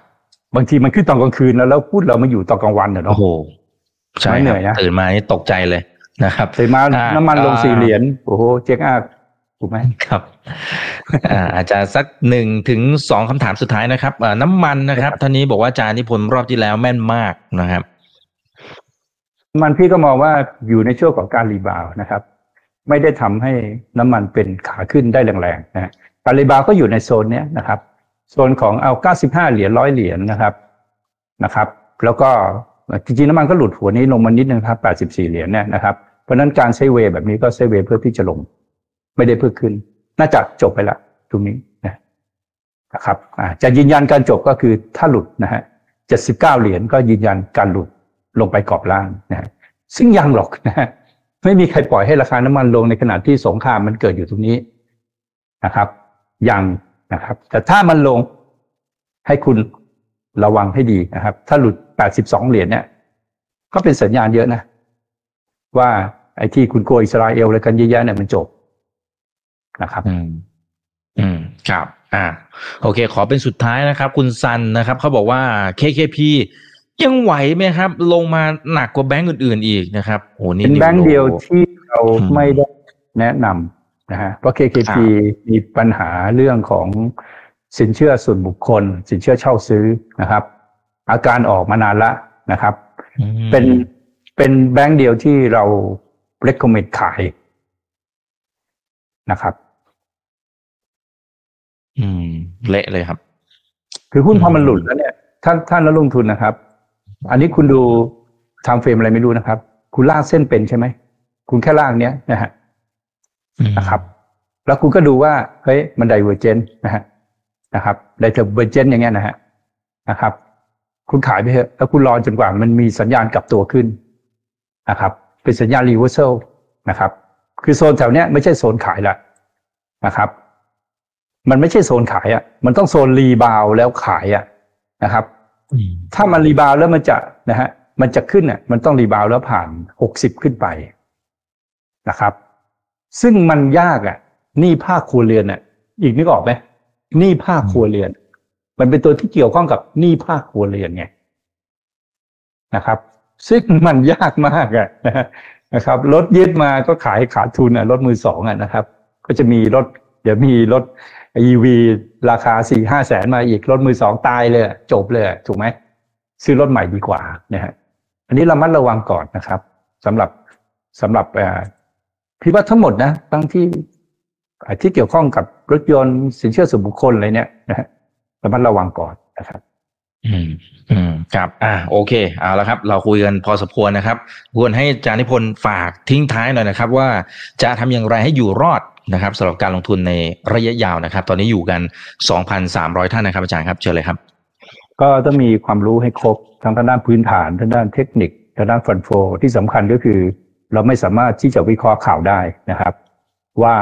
บางทีมันขึ้นตอนกลางคืนแล้วแล้วพูดเรามาอยู่ตอนกลางวันเนอะโอ้เนาะโหใช่ไม่เหนื่อยนะตื่นมานี่ตกใจเลยนะครับตื่นมาอ่าน้ำมันลงอ่าสี่เหรียญโอ้โหเจ๊งอากถูกไหมครับอ่าอาจจะสักหนึ่งถึงสองคำถามสุดท้ายนะครับอ่าน้ำมันนะครับท่านนี้บอกว่าอาจารย์นิพนธ์รอบที่แล้วแม่นมากนะครับ มันพี่ก็มองว่าอยู่ในช่วงของการรีบาวด์นะครับ ไม่ได้ทำให้น้ำมันเป็นขาขึ้นได้แรงๆนะฮะการ rebound ก็อยู่ในโซนเนี้ยนะครับ โซนของเอา 95 เหรียญร้อยเหรียญนะครับนะครับ แล้วก็จริงๆน้ำมันก็หลุดหัวนี้ลงมานิดนึงครับ 84 เหรียญเนี่ยนะครับเพราะนั้นการ sideway แบบนี้ก็ sideway เพื่อที่จะลง ไม่ได้เพื่อขึ้น น่าจะจบไปละตรงนี้นะนะครับจะยืนยันการจบก็คือถ้าหลุดนะฮะ 79 เหรียญก็ยืนยันการหลุดลงไปกรอบล่างนะฮะซึ่งยังหรอกนะฮะไม่มีใครปล่อยให้ราคาน้ำมันลงในขณะที่สงครามมันเกิดอยู่ตรงนี้นะครับยัง นะครับ แต่ถ้ามันลงให้คุณระวังให้ดีนะครับ ถ้าหลุด 82 เหรียญเนี่ย ก็เป็นสัญญาณเยอะนะ ว่าไอ้ที่คุณโกลัวอิสราเอลอะไรกันเยอะแยะเนี่ยมันจบนะครับ อืม อืม ครับ อ่า โอเค ขอเป็นสุดท้ายนะครับ คุณซันนะครับ เขาบอกว่า KKP ยังไหวไหมครับ ลงมาหนักกว่าแบงก์อื่นๆอีกนะครับโอ้นี่เป็นแบงค์เดียวที่เราอืมไม่ได้แนะนำ นะฮะเพราะ KKP ครับมีปัญหาเรื่องของสินเชื่อส่วนบุคคล สินเชื่อเช่าซื้อนะครับ อาการออกมานานละนะครับอืมเป็นเป็นแบงค์เดียวที่เรา recommend ขายนะครับ อืม เละเลยครับ คือหุ้นอืมพอมันหลุดแล้วเนี่ย ท่านท่านนักลงทุนนะครับ อันนี้คุณดู time frame อะไรไม่รู้นะครับ คุณลากเส้นเป็นใช่ไหม คุณแค่ลากเนี้ยนะฮะอืม นะครับ แล้วคุณก็ดูว่าเฮ้ยมัน divergence นะฮะนะครับ divergence อย่างเงี้ยนะฮะนะครับ คุณขายไปเถอะแล้วคุณรอจนกว่ามันมีสัญญาณกลับตัวขึ้นนะครับ เป็นสัญญาณ reversal นะครับ คือโซนแถวเนี้ยไม่ใช่โซนขายละนะครับ มันไม่ใช่โซนขายอะ มันต้องโซน rebound แล้วขายอะนะครับอืมถ้ามัน rebound แล้วมันจะนะฮะมันจะขึ้นอะ มันต้อง rebound แล้วผ่านหกสิบขึ้นไปนะครับ ซึ่งมันยากอะหนี้ภาคครัวเรือนอะ อีกนึกออกไหมหนี้ภาคครัวเรือน มันเป็นตัวที่เกี่ยวข้องกับหนี้ภาคครัวเรือนไงนะครับ ซึ่งมันยากมากอะนะนะครับรถยึดมาก็ขายขาดทุนอะรถมือสองอะนะครับ ก็จะมีรถเดี๋ยวมีรถ EV ราคาสี่ห้าแสนมาอีกรถมือสองตายเลยจบเลยถูกไหมซื้อรถใหม่ดีกว่านะฮะอันนี้เรามัดระวังก่อนนะครับสำหรับสำหรับ พี่ว่าทั้งหมดนะทั้งที่อ่าที่เกี่ยวข้องกับรถยนต์สินเชื่อส่วนบุคคลอะไรเนี่ยนะฮะระมัดระวังก่อนนะครับ อืม อืม ครับ อ่า โอเค เอาละครับ เราคุยกันพอสมควรนะครับ ควรให้อาจารย์นิพนธ์ฝากทิ้งท้ายหน่อยนะครับ ว่าจะทำอย่างไรให้อยู่รอดนะครับสำหรับการลงทุนในระยะยาวนะครับ ตอนนี้อยู่กัน 2,300 ท่านนะครับอาจารย์ครับ เชิญเลยครับ ก็ต้องมีความรู้ให้ครบทั้งทางด้านพื้นฐานทางด้านเทคนิคทางด้านฟันโฟที่สำคัญก็คือ เราไม่สามารถที่จะวิเคราะห์ข่าวได้นะครับ ว่า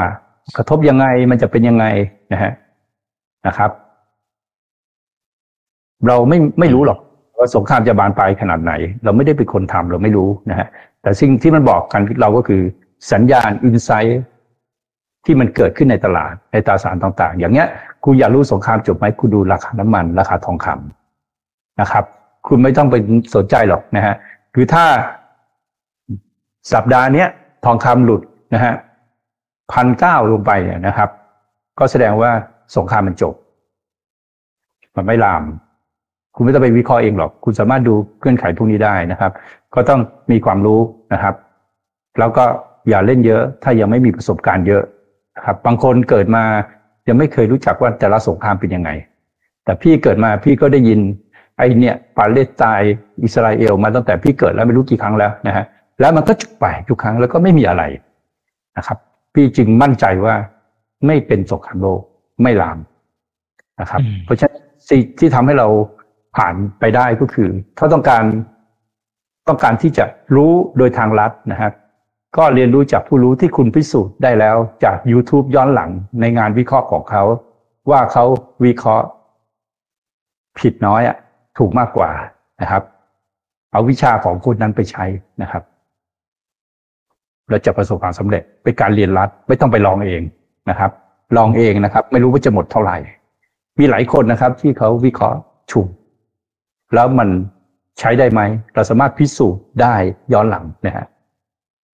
กระทบยังไงมันจะเป็นยังไงนะฮะนะครับ เราไม่ไม่รู้หรอกว่าสงครามจะบานปลายขนาดไหน เราไม่ได้เป็นคนทำเราไม่รู้นะฮะแต่สิ่งที่มันบอกกันเราก็คือสัญญาณอินไซต์ที่มันเกิดขึ้นในตลาดในตราสารต่างๆ อย่างเงี้ย คุณอยากรู้สงครามจบไหมคุณดูราคาน้ำมัน ราคาทองคำนะครับ คุณไม่ต้องไปสนใจหรอกนะฮะคือถ้า สัปดาห์นี้ทองคำหลุดนะฮะพันเก้าลงไปเนี่ยนะครับ ก็แสดงว่าสงครามมันจบ มันไม่ลาม คุณไม่ต้องไปวิเคราะห์เองหรอก คุณสามารถดูเงื่อนไขพวกนี้ได้นะครับ ก็ต้องมีความรู้นะครับ แล้วก็อย่าเล่นเยอะ ถ้ายังไม่มีประสบการณ์เยอะนะครับ บางคนเกิดมายังไม่เคยรู้จักว่าแต่ละสงครามเป็นยังไง แต่พี่เกิดมาพี่ก็ได้ยินไอเนี่ยปาเลสไตน์อิสราเอลมาตั้งแต่พี่เกิดแล้วไม่รู้กี่ครั้งแล้วนะฮะ แล้วมันก็จุกไปทุกครั้งแล้วก็ไม่มีอะไรนะครับ พี่จึงมั่นใจว่าไม่เป็นสงครามโลกไม่ลามนะครับอืมเพราะฉะนั้นสิ่งที่ทำให้เราผ่านไปได้ก็คือ ถ้าต้องการต้องการที่จะรู้โดยทางลัดนะครับก็เรียนรู้จากผู้รู้ที่คุณพิสูจน์ได้แล้วจาก YouTube ย้อนหลังในงานวิเคราะห์ของเขา ว่าเขาวิเคราะห์ ผิดน้อยอะถูกมากกว่านะครับ เอาวิชาของคนนั้นไปใช้นะครับ แล้วจะประสบความสำเร็จเป็นการเรียนรัดไม่ต้องไปลองเองนะครับ ลองเองนะครับ ไม่รู้ว่าจะหมดเท่าไหร่ มีหลายคนนะครับ ที่เขาวิเคราะห์ถูกแล้วมันใช้ได้ไหม เราสามารถพิสูจน์ได้ย้อนหลังนะฮะ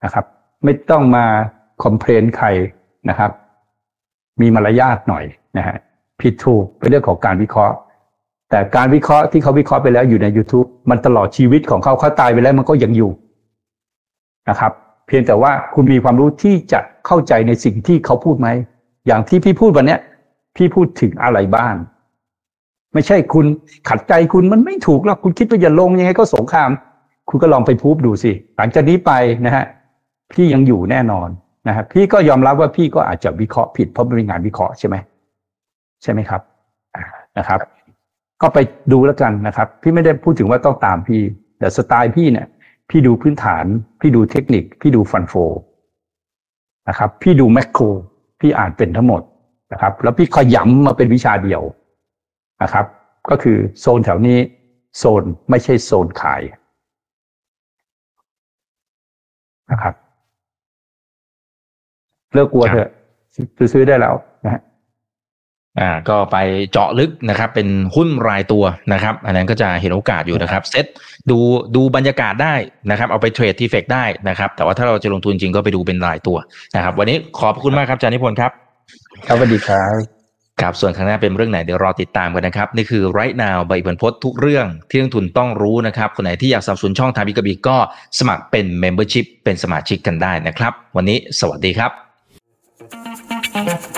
นะครับ ไม่ต้องมาคอมเพลนใครนะครับ มีมารยาทหน่อยนะฮะผิดถูกเป็นเรื่องของการวิเคราะห์ แต่การวิเคราะห์ที่เขาวิเคราะห์ไปแล้วอยู่ใน YouTube มันตลอดชีวิตของเขาเขาตายไปแล้วมันก็ยังอยู่นะครับ เพียงแต่ว่าคุณมีความรู้ที่จะเข้าใจในสิ่งที่เขาพูดไหม อย่างที่พี่พูดวันเนี้ย พี่พูดถึงอะไรบ้างไม่ใช่คุณขัดใจคุณมันไม่ถูกหรอกคุณคิดว่าอย่าลงยังไงก็สงคราม คุณก็ลองไปพูดดูสิ หลังจากนี้ไปนะฮะพี่ยังอยู่แน่นอนนะฮะพี่ก็ยอมรับว่าพี่ก็อาจจะวิเคราะห์ผิดเพราะมันเป็นงานวิเคราะห์ใช่ไหมใช่ไหมครับนะครับ ก็ไปดูแล้วกันนะครับ พี่ไม่ได้พูดถึงว่าต้องตามพี่ แต่สไตล์พี่เนี่ย พี่ดูพื้นฐาน พี่ดูเทคนิค พี่ดูฟันโฟนะครับ พี่ดูแมคโคร พี่อ่านเป็นทั้งหมดนะครับ แล้วพี่ขยำมาเป็นวิชาเดียวนะครับ ก็คือโซนแถวนี้โซนไม่ใช่โซนขายนะครับ เลิกกลัวเถอะซื้อได้แล้ว อ่าก็ไปเจาะลึกนะครับเป็นหุ้นรายตัวนะครับ อันนั้นก็จะเห็นโอกาสอยู่นะครับเซตดูดูบรรยากาศได้นะครับเอาไปเทรดทีเฟกได้นะครับแต่ว่าถ้าเราจะลงทุนจริงก็ไปดูเป็นรายตัวนะครับ วันนี้ขอบคุณมากครับอาจารย์นิพนธ์ครับ ครับสวัสดีครับครับส่วนข้างหน้าเป็นเรื่องไหนเดี๋ยวรอติดตามกันนะครับ นี่คือ right now ใบบรรพตทุกเรื่องที่นักทุนต้องรู้นะครับคนไหนที่อยากสนับสนุนช่องทางบิกบีก็สมัครเป็น membership เป็นสมาชิกกันได้นะครับ วันนี้สวัสดีครับ